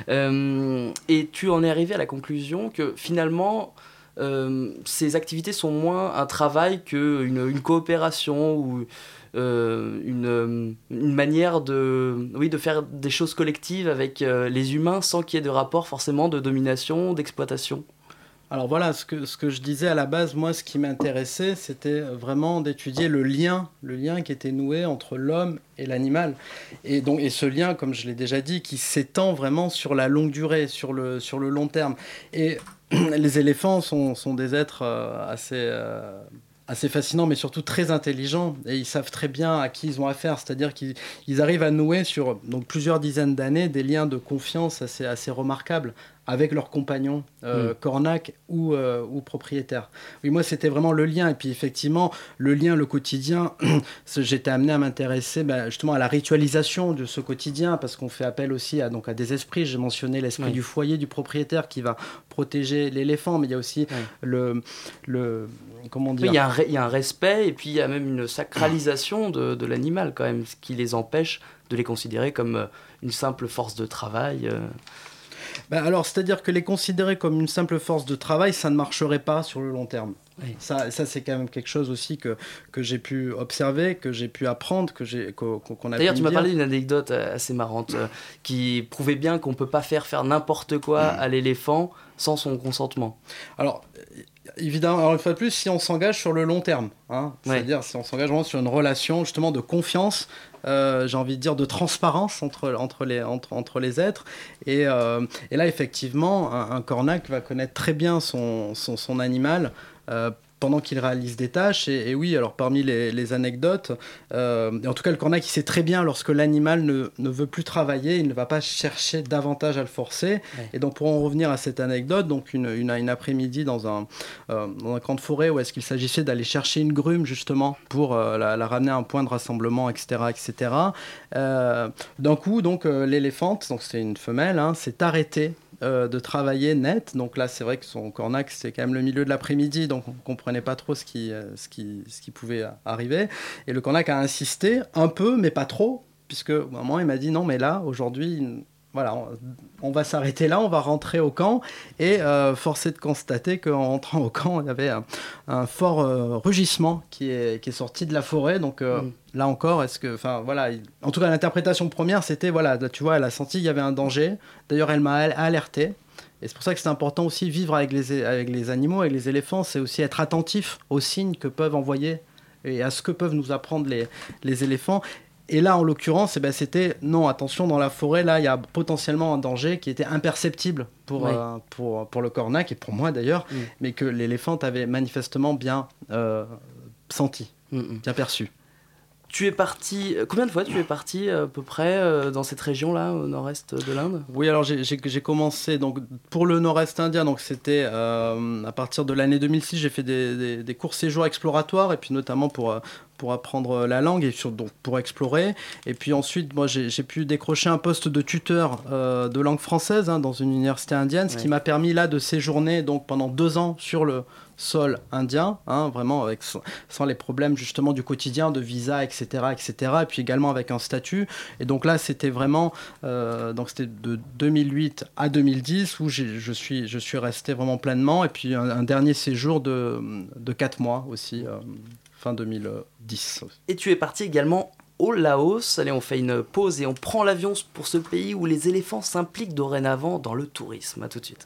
Euh, et tu en es arrivé à la conclusion que finalement, euh, ces activités sont moins un travail qu'une une coopération ou euh, une, euh, une manière de, oui, de faire des choses collectives avec euh, les humains sans qu'il y ait de rapport forcément de domination, d'exploitation. Alors voilà, ce que, ce que je disais à la base, moi, ce qui m'intéressait, c'était vraiment d'étudier le lien, le lien qui était noué entre l'homme et l'animal. Et, et ce lien, comme je l'ai déjà dit, qui s'étend vraiment sur la longue durée, sur le, sur le long terme. Et (clears throat) les éléphants sont, sont des êtres assez... assez fascinants, mais surtout très intelligents, et ils savent très bien à qui ils ont affaire, c'est-à-dire qu'ils ils arrivent à nouer sur plusieurs dizaines d'années des liens de confiance assez remarquables avec leurs compagnons, euh, Mm. cornac ou, euh, ou propriétaires. Oui, moi, c'était vraiment le lien. Et puis, effectivement, le lien, le quotidien, (clears throat) j'étais amené à m'intéresser ben, justement à la ritualisation de ce quotidien, parce qu'on fait appel aussi à, donc, à des esprits. J'ai mentionné l'esprit Oui. du foyer du propriétaire qui va protéger l'éléphant, mais il y a aussi Oui. le, le. Comment dire il y, a un re- il y a un respect et puis il y a même une sacralisation de, de l'animal quand même, ce qui les empêche de les considérer comme euh, une simple force de travail. euh. Ben alors, c'est-à-dire que les considérer comme une simple force de travail, ça ne marcherait pas sur le long terme. Oui. Ça, ça c'est quand même quelque chose aussi que, que j'ai pu observer, que j'ai pu apprendre, que j'ai, qu'on, qu'on a D'ailleurs, tu m'as parlé d'une anecdote euh, assez marrante euh, qui prouvait bien qu'on peut pas faire faire n'importe quoi à l'éléphant sans son consentement. Alors, évidemment, alors une fois de plus, si on s'engage sur le long terme, hein, Ouais. c'est-à-dire si on s'engage vraiment sur une relation justement de confiance, euh, j'ai envie de dire de transparence entre, entre, les, entre, entre les êtres. Et, euh, et là, effectivement, un, un cornac va connaître très bien son, son, son animal. euh, pendant qu'il réalise des tâches. Et, et oui, alors parmi les, les anecdotes, euh, et en tout cas le cornac, il sait très bien lorsque l'animal ne, ne veut plus travailler, il ne va pas chercher davantage à le forcer. Ouais. Et donc pour en revenir à cette anecdote, donc une, une, une après-midi dans un, euh, dans un camp de forêt où est-ce qu'il s'agissait d'aller chercher une grume justement pour euh, la, la ramener à un point de rassemblement, etc. etc. Euh, D'un coup, donc l'éléphante, donc c'est une femelle, hein, s'est arrêtée euh, de travailler net. Donc là, c'est vrai que son cornac, c'est quand même le milieu de l'après-midi, donc on comprenait pas trop ce qui, euh, ce qui, ce qui pouvait arriver. Et le cornac a insisté un peu, mais pas trop, puisque au moment il m'a dit non, mais là, aujourd'hui, voilà, on, on va s'arrêter là, on va rentrer au camp. Et euh, force est de constater qu'en rentrant au camp, il y avait un, un fort euh, rugissement qui est, qui est sorti de la forêt. Donc euh, Mm. là encore, est-ce que, enfin voilà, il- en tout cas l'interprétation première, c'était voilà, là, tu vois, elle a senti qu'il y avait un danger. D'ailleurs, elle m'a al- alerté. Et c'est pour ça que c'est important aussi vivre avec les, avec les animaux, avec les éléphants, c'est aussi être attentif aux signes que peuvent envoyer et à ce que peuvent nous apprendre les, les éléphants. Et là, en l'occurrence, eh ben, c'était non, attention, dans la forêt, là, il y a potentiellement un danger qui était imperceptible pour, Oui. euh, pour, pour le cornac et pour moi d'ailleurs, Mm. mais que l'éléphant avait manifestement bien euh, senti, Mm, mm. bien perçu. Tu es parti. euh, Combien de fois tu es parti à peu près euh, dans cette région-là, au nord-est de l'Inde? Oui, alors j'ai- commencé donc pour le Nord-Est indien, donc c'était euh, à partir de l'année 2006, j'ai fait des, des, des courts séjours exploratoires et puis notamment pour euh, pour pour apprendre la langue et sur, donc pour explorer. Et puis ensuite, moi, j'ai pu décrocher un poste de tuteur de langue française hein, dans une université indienne, ce qui m'a permis là de séjourner donc pendant deux ans sur le sol indien, hein, vraiment sans les problèmes justement du quotidien, de visa, etc., etc., et puis également avec un statut. Et donc là, c'était vraiment, euh, donc c'était de 2008 à 2010 où je suis, je suis resté vraiment pleinement, et puis un, dernier séjour de, de 4 mois aussi, euh, fin 2010. Et tu es parti également au Laos. Allez, on fait une pause et on prend l'avion pour ce pays où les éléphants s'impliquent dorénavant dans le tourisme. A tout de suite.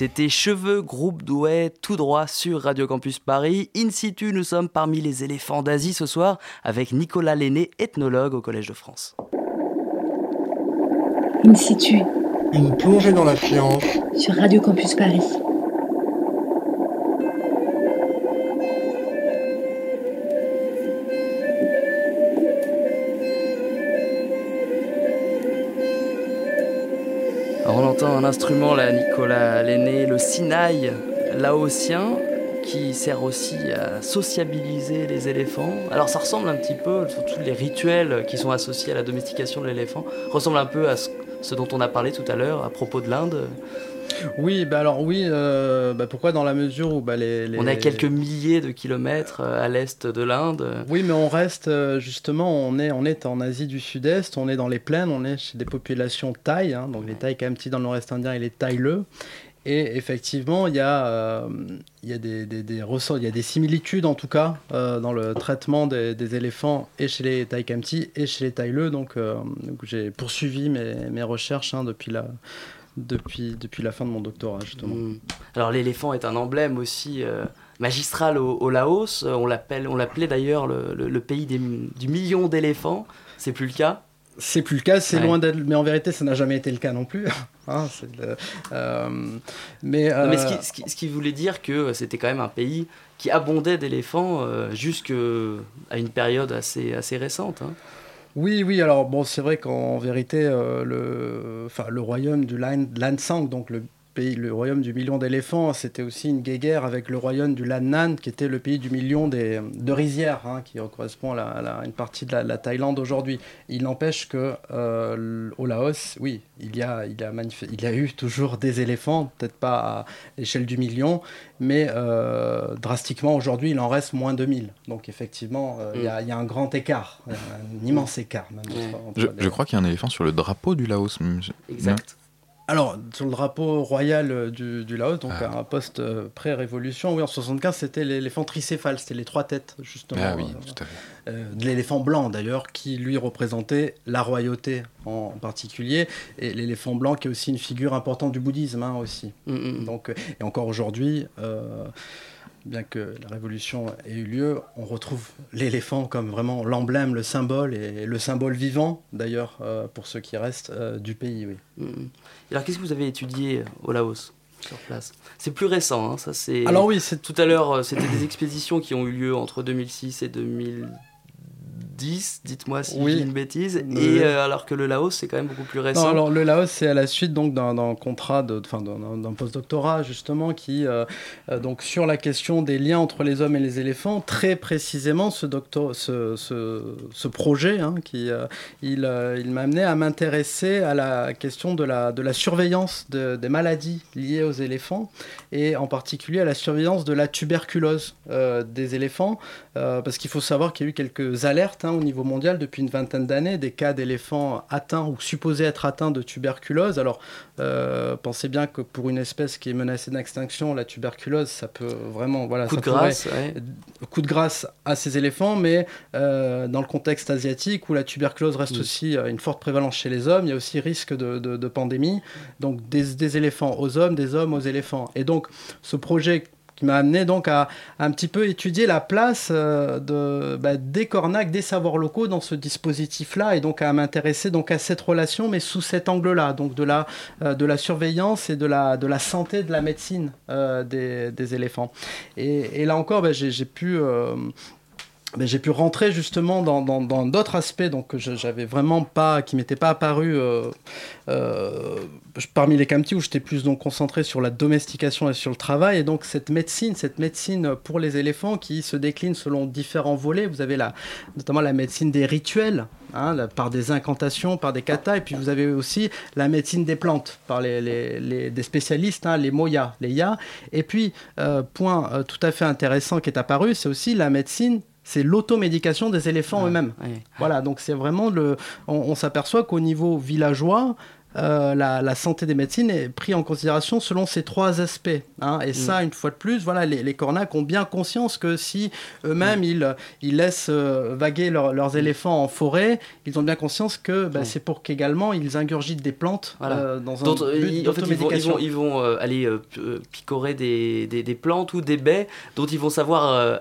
C'était Cheveux, groupe douai, tout droit sur Radio Campus Paris. In situ, nous sommes parmi les éléphants d'Asie ce soir avec Nicolas Lenné, ethnologue au Collège de France. In situ. Une plongée dans la science. Sur Radio Campus Paris. Entend un instrument là, Nicolas l'aîné, le sinaï laotien. qui sert aussi à sociabiliser les éléphants. Alors ça ressemble un petit peu, surtout les rituels qui sont associés à la domestication de l'éléphant, ressemble un peu à ce, dont on a parlé tout à l'heure à propos de l'Inde. Oui, bah alors oui, euh, bah pourquoi dans la mesure où bah les, On est à quelques milliers de kilomètres euh, à l'est de l'Inde. Oui, mais on reste euh, justement, on est, on est en Asie du Sud-Est, on est dans les plaines, on est chez des populations thaï, hein, donc les thaïs quand même petits dans le nord-est indien et les thaïleux. Et effectivement, il y a, il y a des, des, des il y a des similitudes en tout cas dans le traitement des, des, éléphants et chez les Thai Kamti et chez les Thaïleux. Donc, donc j'ai poursuivi mes, mes recherches hein, depuis la, depuis, depuis la fin de mon doctorat, justement. Hmm. Alors, l'éléphant est un emblème aussi euh, magistral au, Laos. On l'appelait d'ailleurs le, le, pays des, du million d'éléphants. C'est plus le cas? C'est plus le cas, c'est loin d'être, mais en vérité, ça n'a jamais été le cas non plus. (laughs) hein, euh, mais, euh... mais ce, qui, ce, qui, voulait dire que c'était quand même un pays qui abondait d'éléphants euh, jusqu'à une période assez, assez récente. Hein. Oui, oui, alors bon, c'est vrai qu'en vérité, euh, le, royaume du Lansang, donc le pays, le royaume du million d'éléphants, c'était aussi une guéguerre avec le royaume du Lannan, qui était le pays du million des, de rizières, hein, qui correspond à, une partie de la, Thaïlande aujourd'hui. Il n'empêche que euh, au Laos, oui, il y, a, il, y a il y a eu toujours des éléphants, peut-être pas à l'échelle du million, mais euh, drastiquement aujourd'hui, il en reste moins de 1000. Donc effectivement, euh, il, y a, un grand écart, un immense écart. je, crois qu'il y a un éléphant sur le drapeau du Laos. Exact. Alors, sur le drapeau royal euh, du, Laos, donc ah. un poste pré-révolution, oui, en 75, c'était l'éléphant tricéphale, c'était les trois têtes, justement. Ah oui, tout à fait. de l'éléphant blanc, d'ailleurs, qui lui représentait la royauté en, particulier, et l'éléphant blanc qui est aussi une figure importante du bouddhisme, hein, aussi. Mm, mm. Donc, et encore aujourd'hui, bien que la révolution ait eu lieu, on retrouve l'éléphant comme vraiment l'emblème, le symbole, et le symbole vivant, d'ailleurs, euh, pour ceux qui restent euh, du pays. Oui. Mm. Alors, qu'est-ce que vous avez étudié au Laos sur place? C'est plus récent, hein, ça c'est. Alors oui, c'est tout à l'heure, euh, c'était des expéditions qui ont eu lieu entre 2006 et 2000 dites-moi si oui. j'ai une bêtise. Et euh, alors que le Laos, c'est quand même beaucoup plus récent. alors le Laos, c'est à la suite donc d'un contrat, enfin d'un postdoctorat justement, qui euh, euh, donc sur la question des liens entre les hommes et les éléphants, très précisément ce doctor, ce, ce, projet, hein, qui il, il m'a amené à m'intéresser à la question de la de la surveillance des maladies liées aux éléphants et en particulier à la surveillance de la tuberculose des éléphants, parce qu'il faut savoir qu'il y a eu quelques alertes. Hein, au niveau mondial depuis une vingtaine d'années, des cas d'éléphants atteints ou supposés être atteints de tuberculose. Alors, euh, pensez bien que pour une espèce qui est menacée d'extinction, la tuberculose, ça peut vraiment... Voilà, coup de grâce. Coup de grâce à ces éléphants, mais euh, dans le contexte asiatique où la tuberculose reste mm. aussi euh, une forte prévalence chez les hommes, il y a aussi risque de, de pandémie. Donc, des, des éléphants aux hommes, des hommes aux éléphants. Et donc, ce projet qui m'a amené donc à, un petit peu étudier la place euh, bah, des cornacs, des savoirs locaux dans ce dispositif-là, et donc à m'intéresser donc à cette relation, mais sous cet angle-là, donc de la, euh, de la surveillance et de la, de la santé de la médecine euh, des, éléphants. Et, et là encore, bah, j'ai pu ben, j'ai pu rentrer justement dans d'autres aspects donc j'avais vraiment pas qui m'étaient pas apparus euh, euh, parmi les camtis où j'étais plus donc concentré sur la domestication et sur le travail. Et donc cette médecine cette médecine pour les éléphants qui se décline selon différents volets. Vous avez la notamment la médecine des rituels hein, par des incantations par des katas. Et puis vous avez aussi la médecine des plantes par les, des spécialistes hein, les moyas les ya. Et puis euh, point tout à fait intéressant qui est apparu c'est aussi la médecine c'est l'automédication des éléphants eux-mêmes. Voilà, donc c'est vraiment le. On, s'aperçoit qu'au niveau villageois, euh, la, santé des médecines est prise en considération selon ces trois aspects. Hein. Et ça, mm. une fois de plus, voilà, les, les cornacs ont bien conscience que si eux-mêmes mm. ils, laissent euh, vaguer leurs mm. éléphants en forêt, ils ont bien conscience que bah, c'est pour qu'également ils ingurgitent des plantes euh, dans un but ils, en fait, ils vont, aller picorer des, des, des, plantes ou des baies dont ils vont savoir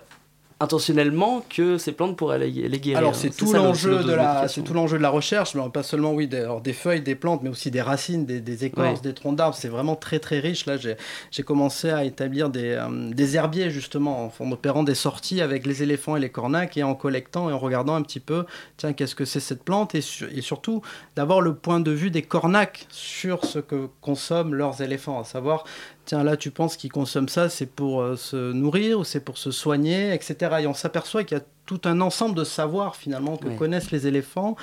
intentionnellement que ces plantes pourraient les, guérir. Alors c'est tout l'enjeu de la, c'est tout l'enjeu de la recherche, mais pas seulement oui des, des feuilles, des plantes, mais aussi des racines, des, des écorces, des troncs d'arbres. C'est vraiment très très riche. Là, j'ai commencé à établir des, euh, des herbiers justement en, opérant des sorties avec les éléphants et les cornacs et en collectant et en regardant un petit peu, tiens, qu'est-ce que c'est cette plante et, et surtout d'avoir le point de vue des cornacs sur ce que consomment leurs éléphants, à savoir tiens là tu penses qu'ils consomment ça, c'est pour euh, se nourrir ou c'est pour se soigner, etc. Et on s'aperçoit qu'il y a tout un ensemble de savoirs finalement que connaissent les éléphants.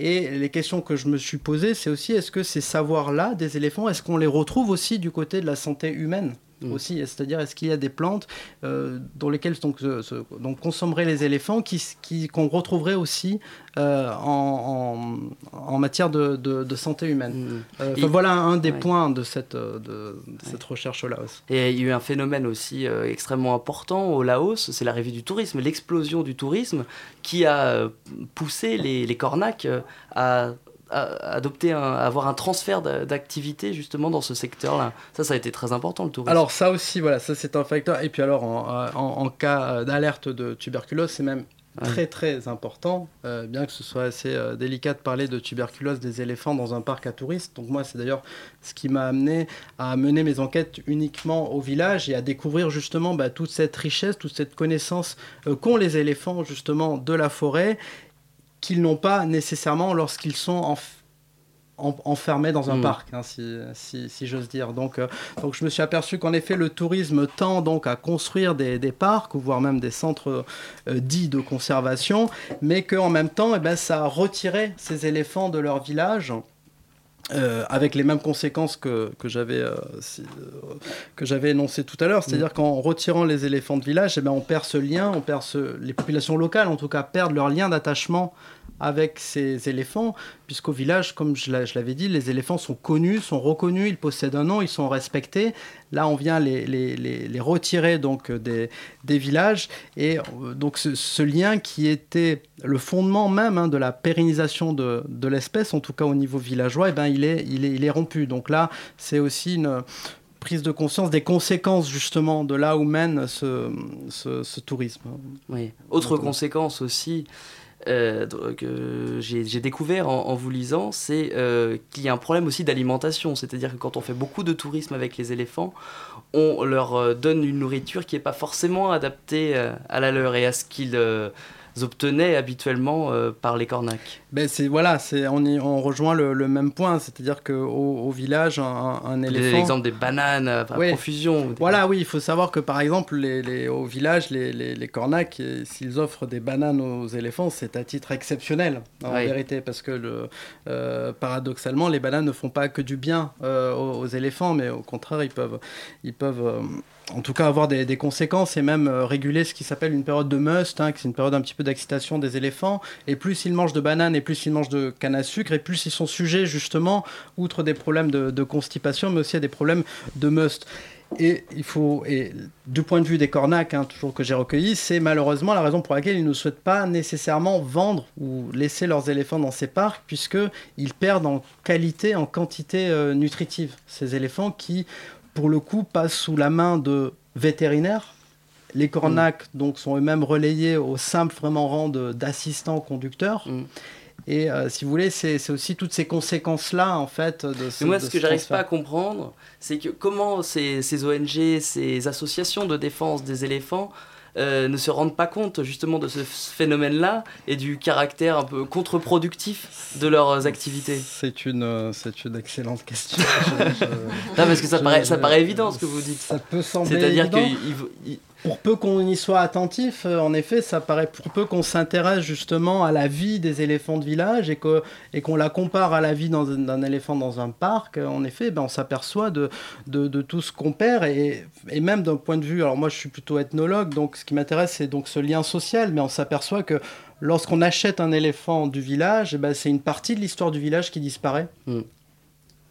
Et les questions que je me suis posées, c'est aussi est-ce que ces savoirs-là des éléphants, est-ce qu'on les retrouve aussi du côté de la santé humaine? Mm. aussi, c'est-à-dire est-ce qu'il y a des plantes euh, dans lesquelles donc, se- se- donc consommeraient les éléphants qui, qui- qu'on retrouverait aussi euh, en, en, en matière de, de- de santé humaine. Euh, enfin, Et- voilà un des Mm. ouais. points de cette, euh, de, de cette recherche-là aussi. Et il y a eu un phénomène aussi euh, extrêmement important au Laos, c'est l'arrivée du tourisme, l'explosion du tourisme qui a euh, poussé les, les cornacs euh, à adopter, un, avoir un transfert d'a- d'activité justement dans ce secteur-là. Ça, ça a été très important le tourisme. Alors ça aussi, voilà, ça c'est un facteur. Et puis alors, en, en- en cas d'alerte de tuberculose, c'est même Ouais. très très important, euh, bien que ce soit assez euh, délicat de parler de tuberculose des éléphants dans un parc à touristes. Donc moi, c'est d'ailleurs ce qui m'a amené à mener mes enquêtes uniquement au village et à découvrir justement bah, toute cette richesse, toute cette connaissance euh, qu'ont les éléphants justement de la forêt, qu'ils n'ont pas nécessairement lorsqu'ils sont en en- enfermés dans un Mm. parc, hein, si, si, si j'ose dire. Donc, euh, donc je me suis aperçu qu'en effet le tourisme tend donc à construire des, des parcs, voire même des centres euh, dits de conservation, mais qu'en même temps, eh ben, ça a retiré ces éléphants de leur village. Euh, avec les mêmes conséquences que, que j'avais euh, si- euh, que j'avais énoncées tout à l'heure, c'est-à-dire qu'en retirant les éléphants de village, eh ben, on perd ce lien, on perd ce, les populations locales en tout cas perdent leur lien d'attachement avec ces éléphants, puisqu'au village, comme je l'a- je l'avais dit, les éléphants sont connus, sont reconnus, ils possèdent un nom, ils sont respectés. Là, on vient les, les, les, les retirer donc euh, des, des villages, et euh, donc ce, ce lien qui était le fondement même hein, de la pérennisation de, de l'espèce, en tout cas au niveau villageois, eh ben, il, est, il, est, il est rompu. Donc là, c'est aussi une prise de conscience des conséquences justement de là où mène ce, ce, ce tourisme. Oui. Autre conséquence aussi euh, que j'ai découvert en, vous lisant, c'est euh, qu'il y a un problème aussi d'alimentation. C'est-à-dire que quand on fait beaucoup de tourisme avec les éléphants, on leur euh, donne une nourriture qui n'est pas forcément adaptée à la leur et à ce qu'ils obtenaient habituellement euh, par les cornacs. Ben c'est voilà, c'est on, y- on rejoint le, le même point, c'est-à-dire que au, au village, un, un éléphant. L'exemple des bananes à, Oui. profusion. Voilà, oui, il faut savoir que par exemple, les, les- au village, les, les, les cornacs, s'ils offrent des bananes aux éléphants, c'est à titre exceptionnel, en vérité, parce que le, euh, paradoxalement, les bananes ne font pas que du bien euh, aux, aux éléphants, mais au contraire, ils peuvent, ils peuvent euh, en tout cas avoir des, conséquences et même euh, réguler ce qui s'appelle une période de must, hein, qui est une période un petit peu d'excitation des éléphants. Et plus ils mangent de bananes et plus ils mangent de canne à sucre, et plus ils sont sujets justement, outre des problèmes de, constipation, mais aussi à des problèmes de must. Et il faut, du point de vue des cornacs, hein, toujours que j'ai recueilli, c'est malheureusement la raison pour laquelle ils ne souhaitent pas nécessairement vendre ou laisser leurs éléphants dans ces parcs, puisque ils perdent en qualité, en quantité euh, nutritive. Ces éléphants qui, pour le coup, passent sous la main de vétérinaires. Les cornacs donc sont eux-mêmes relayés au simple vraiment rang d'assistants conducteurs. Mm. Et euh, si vous voulez, c'est aussi toutes ces conséquences-là, en fait, de ce Mais moi, de ce que j'arrive pas à comprendre, c'est que comment ces, ces ONG, ces associations de défense des éléphants euh, ne se rendent pas compte justement de ce phénomène-là et du caractère un peu contre-productif de leurs activités. C'est une, euh, c'est une excellente question. (laughs) Je- je- Non, parce que ça je- paraît, ça paraît évident ce que vous dites. Ça peut sembler C'est-à-dire évident. Pour peu qu'on y soit attentif, euh, en effet, ça paraît pour peu qu'on s'intéresse justement à la vie des éléphants de village et qu'on la compare à la vie d'un éléphant dans un parc, euh, en effet, ben, on s'aperçoit de, tout ce qu'on perd et, même d'un point de vue. Alors moi, je suis plutôt ethnologue, donc ce qui m'intéresse, c'est donc ce lien social, mais on s'aperçoit que lorsqu'on achète un éléphant du village, eh ben, c'est une partie de l'histoire du village qui disparaît.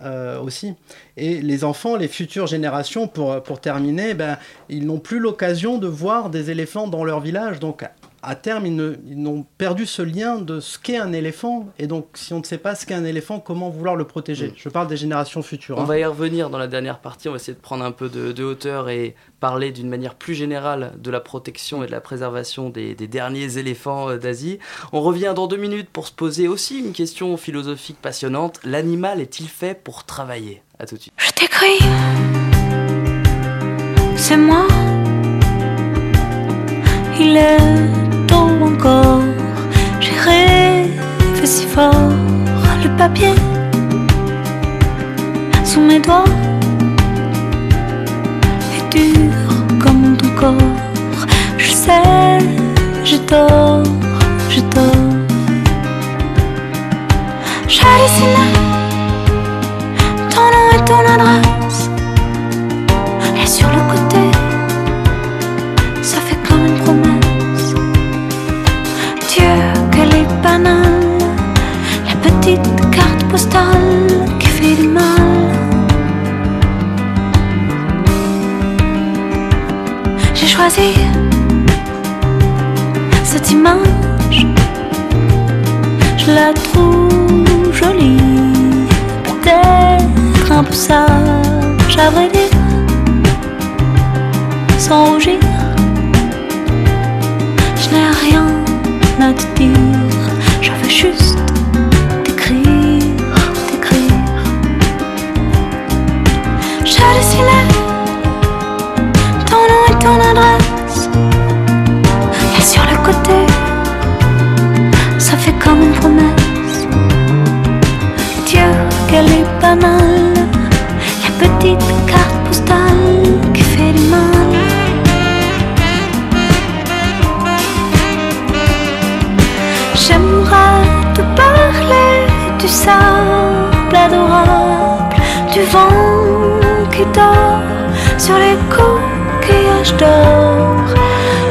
Euh, aussi. Et les enfants, les futures générations, pour, pour terminer, ben, ils n'ont plus l'occasion de voir des éléphants dans leur village. Donc, à terme, ils ne- ils n'ont perdu ce lien de ce qu'est un éléphant. Et donc, si on ne sait pas ce qu'est un éléphant, comment vouloir le protéger Je parle des générations futures. On hein. va y revenir dans la dernière partie, on va essayer de prendre un peu de, de hauteur et parler d'une manière plus générale de la protection et de la préservation des, des derniers éléphants euh, d'Asie. On revient dans deux minutes pour se poser aussi une question philosophique passionnante. L'animal est-il fait pour travailler? À tout de suite. Je t'écris, c'est moi. Il est encore, j'ai rêvé si fort. Le papier sous mes doigts, dur comme ton corps. Je sais, je dors, je dors. J'hallucine ton nom et ton adresse. La trouve jolie, peut-être un peu sage, à vrai dire, sans rougir.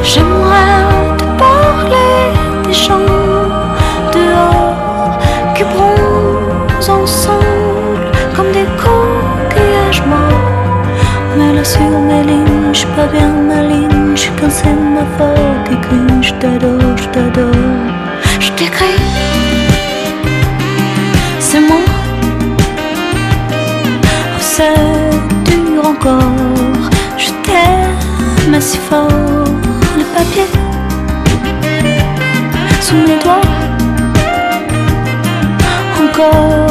J'aimerais te parler des gens dehors qui bronzent ensemble comme des coquillages morts. Mais là sur mes lignes, je pas bien maligne, je suis qu'un sémaphore qui crie, je t'adore, je t'adore. Je t'écris, c'est moi. Oh, c'est dur encore, si fort. Le papier sous mes doigts, encore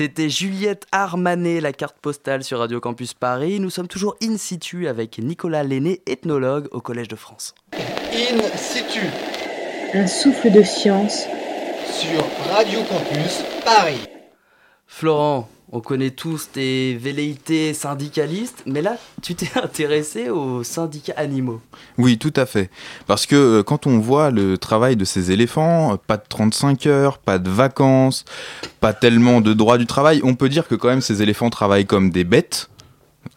C'était Juliette Armanet, la carte postale sur Radio Campus Paris. Nous sommes toujours in situ avec Nicolas Lenné, ethnologue au Collège de France. In situ Un souffle de science sur Radio Campus Paris. Florent, on connaît tous tes velléités syndicalistes, mais là, tu t'es (laughs) intéressé aux syndicats animaux. Oui, tout à fait. Parce que euh, quand on voit le travail de ces éléphants, euh, pas de 35 heures, pas de vacances, pas tellement de droits du travail, on peut dire que quand même ces éléphants travaillent comme des bêtes.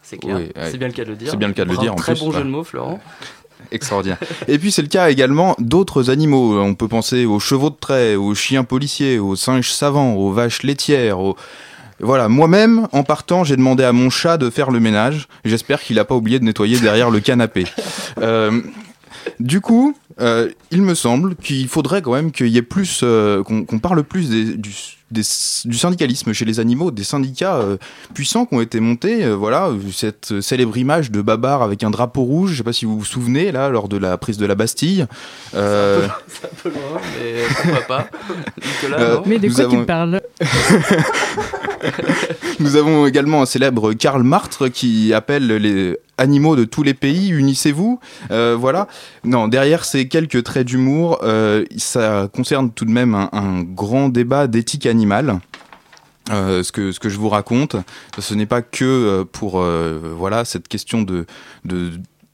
C'est clair, Oui, ouais. c'est bien le cas de le dire. C'est bien le cas de le dire, en Très plus, bon jeu de mots, Florent. (laughs) Extraordinaire. Et puis c'est le cas également d'autres animaux. On peut penser aux chevaux de trait, aux chiens policiers, aux singes savants, aux vaches laitières, aux... Voilà, moi-même, en partant, j'ai demandé à mon chat de faire le ménage. J'espère qu'il n'a pas oublié de nettoyer derrière le canapé. (laughs) Euh, du coup, euh, il me semble qu'il faudrait quand même qu'il y ait plus, euh, qu'on parle plus des- du, des- du syndicalisme chez les animaux, des syndicats euh, puissants qui ont été montés. euh, voilà, cette célèbre image de Babar avec un drapeau rouge. Je sais pas si vous vous souvenez là, lors de la prise de la Bastille. Euh, C'est un peu loin, mais pourquoi pas. (laughs) Nicolas, Euh, non Mais de Nous quoi tu avons- parles (laughs) Nous avons également un célèbre Karl Martre qui appelle les animaux de tous les pays, unissez-vous. Euh, voilà. Non, derrière ces quelques traits d'humour, euh, ça concerne tout de même un, grand débat d'éthique animale. Euh, ce que je vous raconte, ce n'est pas que pour voilà cette question de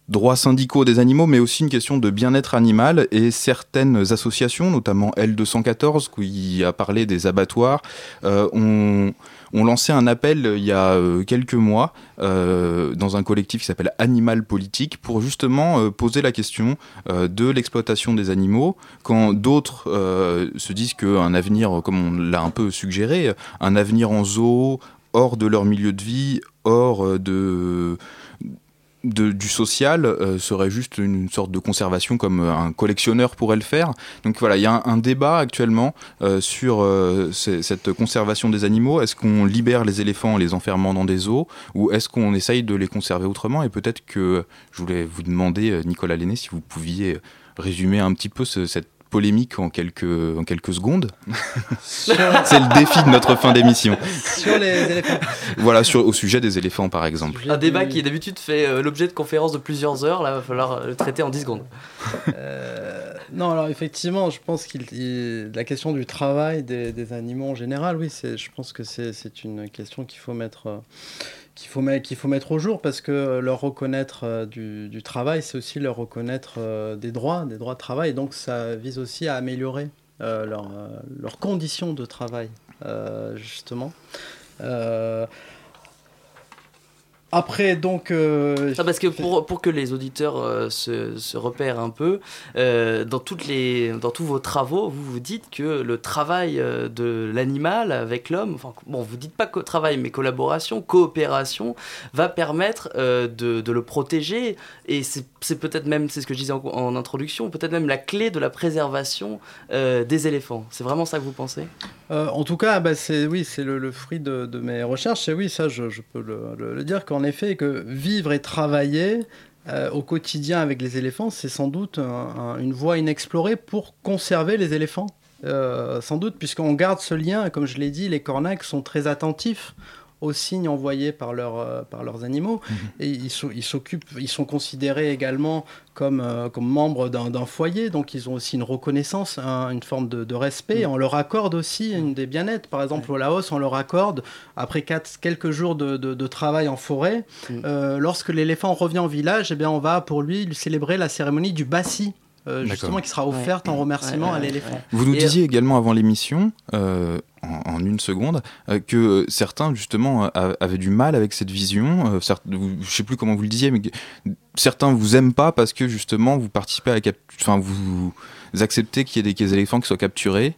droits syndicaux des animaux, mais aussi une question de bien-être animal et certaines associations, notamment L214, qui a parlé des abattoirs, ont, ont lancé un appel euh, il y a euh, quelques mois euh, dans un collectif qui s'appelle Animal Politique pour justement poser la question de l'exploitation des animaux. Quand d'autres se disent qu'un avenir, comme on l'a un peu suggéré, un avenir en zoo, hors de leur milieu de vie, hors de de- du social euh, serait juste une sorte de conservation comme euh, un collectionneur pourrait le faire. Donc voilà, il y a un, débat actuellement euh, sur cette conservation des animaux. Est-ce qu'on libère les éléphants en les enfermant dans des zoos ou est-ce qu'on essaye de les conserver autrement? Et peut-être que je voulais vous demander, Nicolas Lenné, si vous pouviez résumer un petit peu ce- cette polémique en quelques, en quelques secondes. (laughs) c'est le défi de notre fin d'émission. Sur les éléphants. Voilà, sur, au sujet des éléphants par exemple. Un débat qui d'habitude fait euh, l'objet de conférences de plusieurs heures, là, il va falloir euh, le traiter en 10 secondes. Euh, non, alors effectivement, je pense qu'il il- la question du travail des, des animaux en général, oui, c'est, je pense que c'est, c'est une question qu'il faut mettre, euh, qu'il faut mettre, au jour parce que euh, leur reconnaître euh, du, travail, c'est aussi leur reconnaître euh, des droits, des droits de travail. Donc ça vise aussi à améliorer leur, leurs conditions de travail, justement. Après, donc. euh, Ah, parce que pour, pour que les auditeurs euh, se, se repèrent un peu, euh, dans, toutes les, dans tous vos travaux, vous vous dites que le travail de l'animal avec l'homme, enfin, bon, vous dites pas travail, mais collaboration, coopération, va permettre de, de le protéger. Et c'est peut-être même, c'est ce que je disais en, en introduction, peut-être même la clé de la préservation des éléphants. C'est vraiment ça que vous pensez? En tout cas, bah, c'est oui, c'est le, le fruit de, de mes recherches. Et oui, ça, je, je peux le, le- le dire qu'en effet, que vivre et travailler euh, au quotidien avec les éléphants, c'est sans doute un- un- une voie inexplorée pour conserver les éléphants. Euh, sans doute, puisqu'on garde ce lien. Comme je l'ai dit, les cornacs sont très attentifs aux signes envoyés par, leurs euh, par leurs animaux. Et ils, sont- ils s'occupent, ils sont considérés également comme, euh, comme membres d'un d'un foyer, donc ils ont aussi une reconnaissance, un- une forme de, de respect. On leur accorde aussi une des bien-être. Par exemple, au Laos, on leur accorde, après quatre, quelques jours de, de- de travail en forêt, euh, lorsque l'éléphant revient au village, eh bien, on va pour lui lui célébrer la cérémonie du bassi. euh, justement, qui sera offerte en remerciement Ouais, à l'éléphant. Vous nous Et, disiez également avant l'émission, euh, en, une seconde, euh, que euh, certains justement euh, avaient du mal avec cette vision. Euh, certes, vous- je sais plus comment vous le disiez, mais certains vous aiment pas parce que justement vous participez à la enfin vous, acceptez qu'il y ait des éléphants qui soient capturés.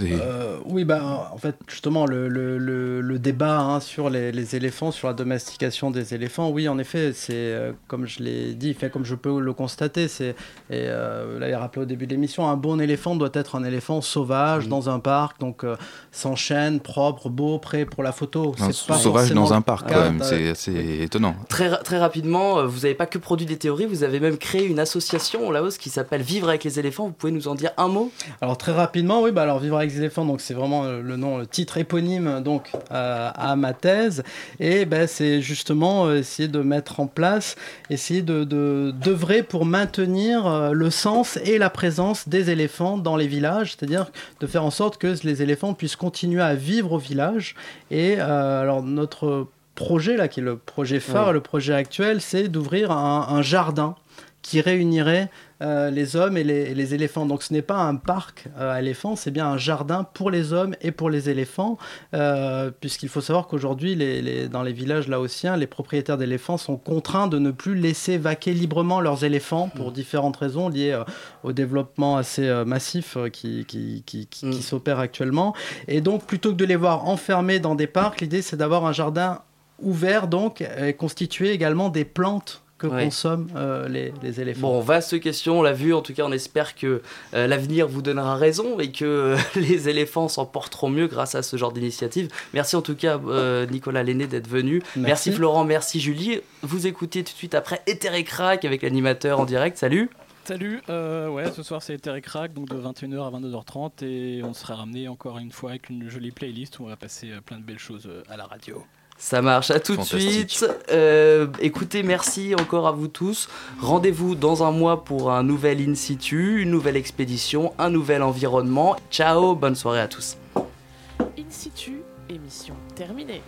Euh, oui, bah, en fait, justement, le, le- le- le débat hein, sur les, les éléphants, sur la domestication des éléphants, oui, en effet, c'est euh, comme je l'ai dit, fait comme je peux le constater, c'est et euh, vous l'avez rappelé au début de l'émission, un bon éléphant doit être un éléphant sauvage dans un parc, donc euh, sans chaîne, propre, beau, prêt pour la photo. un C'est pas sauvage dans un parc quand même, d'un- c'est assez étonnant. Très, très rapidement, vous n'avez pas que produit des théories, vous avez même créé une association au Laos qui s'appelle Vivre avec les éléphants. Vous pouvez nous en dire un mot? Alors très rapidement, oui, bah alors vivre avec les éléphants, donc c'est vraiment euh, le nom, le titre éponyme donc euh, à ma thèse, et ben c'est justement euh, essayer de mettre en place, essayer de de- d'œuvrer pour maintenir le sens et la présence des éléphants dans les villages, c'est-à-dire de faire en sorte que les éléphants puissent continuer à vivre au village. Et euh, alors notre projet là, qui est le projet phare, Ouais. le projet actuel, c'est d'ouvrir un, un jardin qui réunirait euh, les hommes et les, et les éléphants. Donc ce n'est pas un parc euh, à éléphants, c'est bien un jardin pour les hommes et pour les éléphants, euh, puisqu'il faut savoir qu'aujourd'hui, les, les- dans les villages laotiens, les propriétaires d'éléphants sont contraints de ne plus laisser vaquer librement leurs éléphants pour différentes raisons liées euh, au développement assez massif qui, qui, qui, qui- qui s'opère actuellement. Et donc plutôt que de les voir enfermés dans des parcs, l'idée c'est d'avoir un jardin ouvert, donc et constitué également des plantes que Ouais. consomment euh, les, les éléphants. Bon, vaste question, on l'a vu, en tout cas on espère que euh, l'avenir vous donnera raison et que euh, (laughs) les éléphants s'en porteront mieux grâce à ce genre d'initiative. Merci en tout cas euh, Nicolas Lenné d'être venu. Merci. Merci. Florent, merci Julie. Vous écoutez tout de suite après Ether et Crack avec l'animateur en direct, salut Salut, euh, ouais, ce soir c'est Terry Crack, donc de 21h à 22h30, et on sera ramené encore une fois avec une jolie playlist où on va passer plein de belles choses à la radio. Ça marche, à tout de suite. Euh, écoutez, merci encore à vous tous. Rendez-vous dans un mois pour un nouvel in situ, une nouvelle expédition, un nouvel environnement. Ciao, bonne soirée à tous. In situ, émission terminée.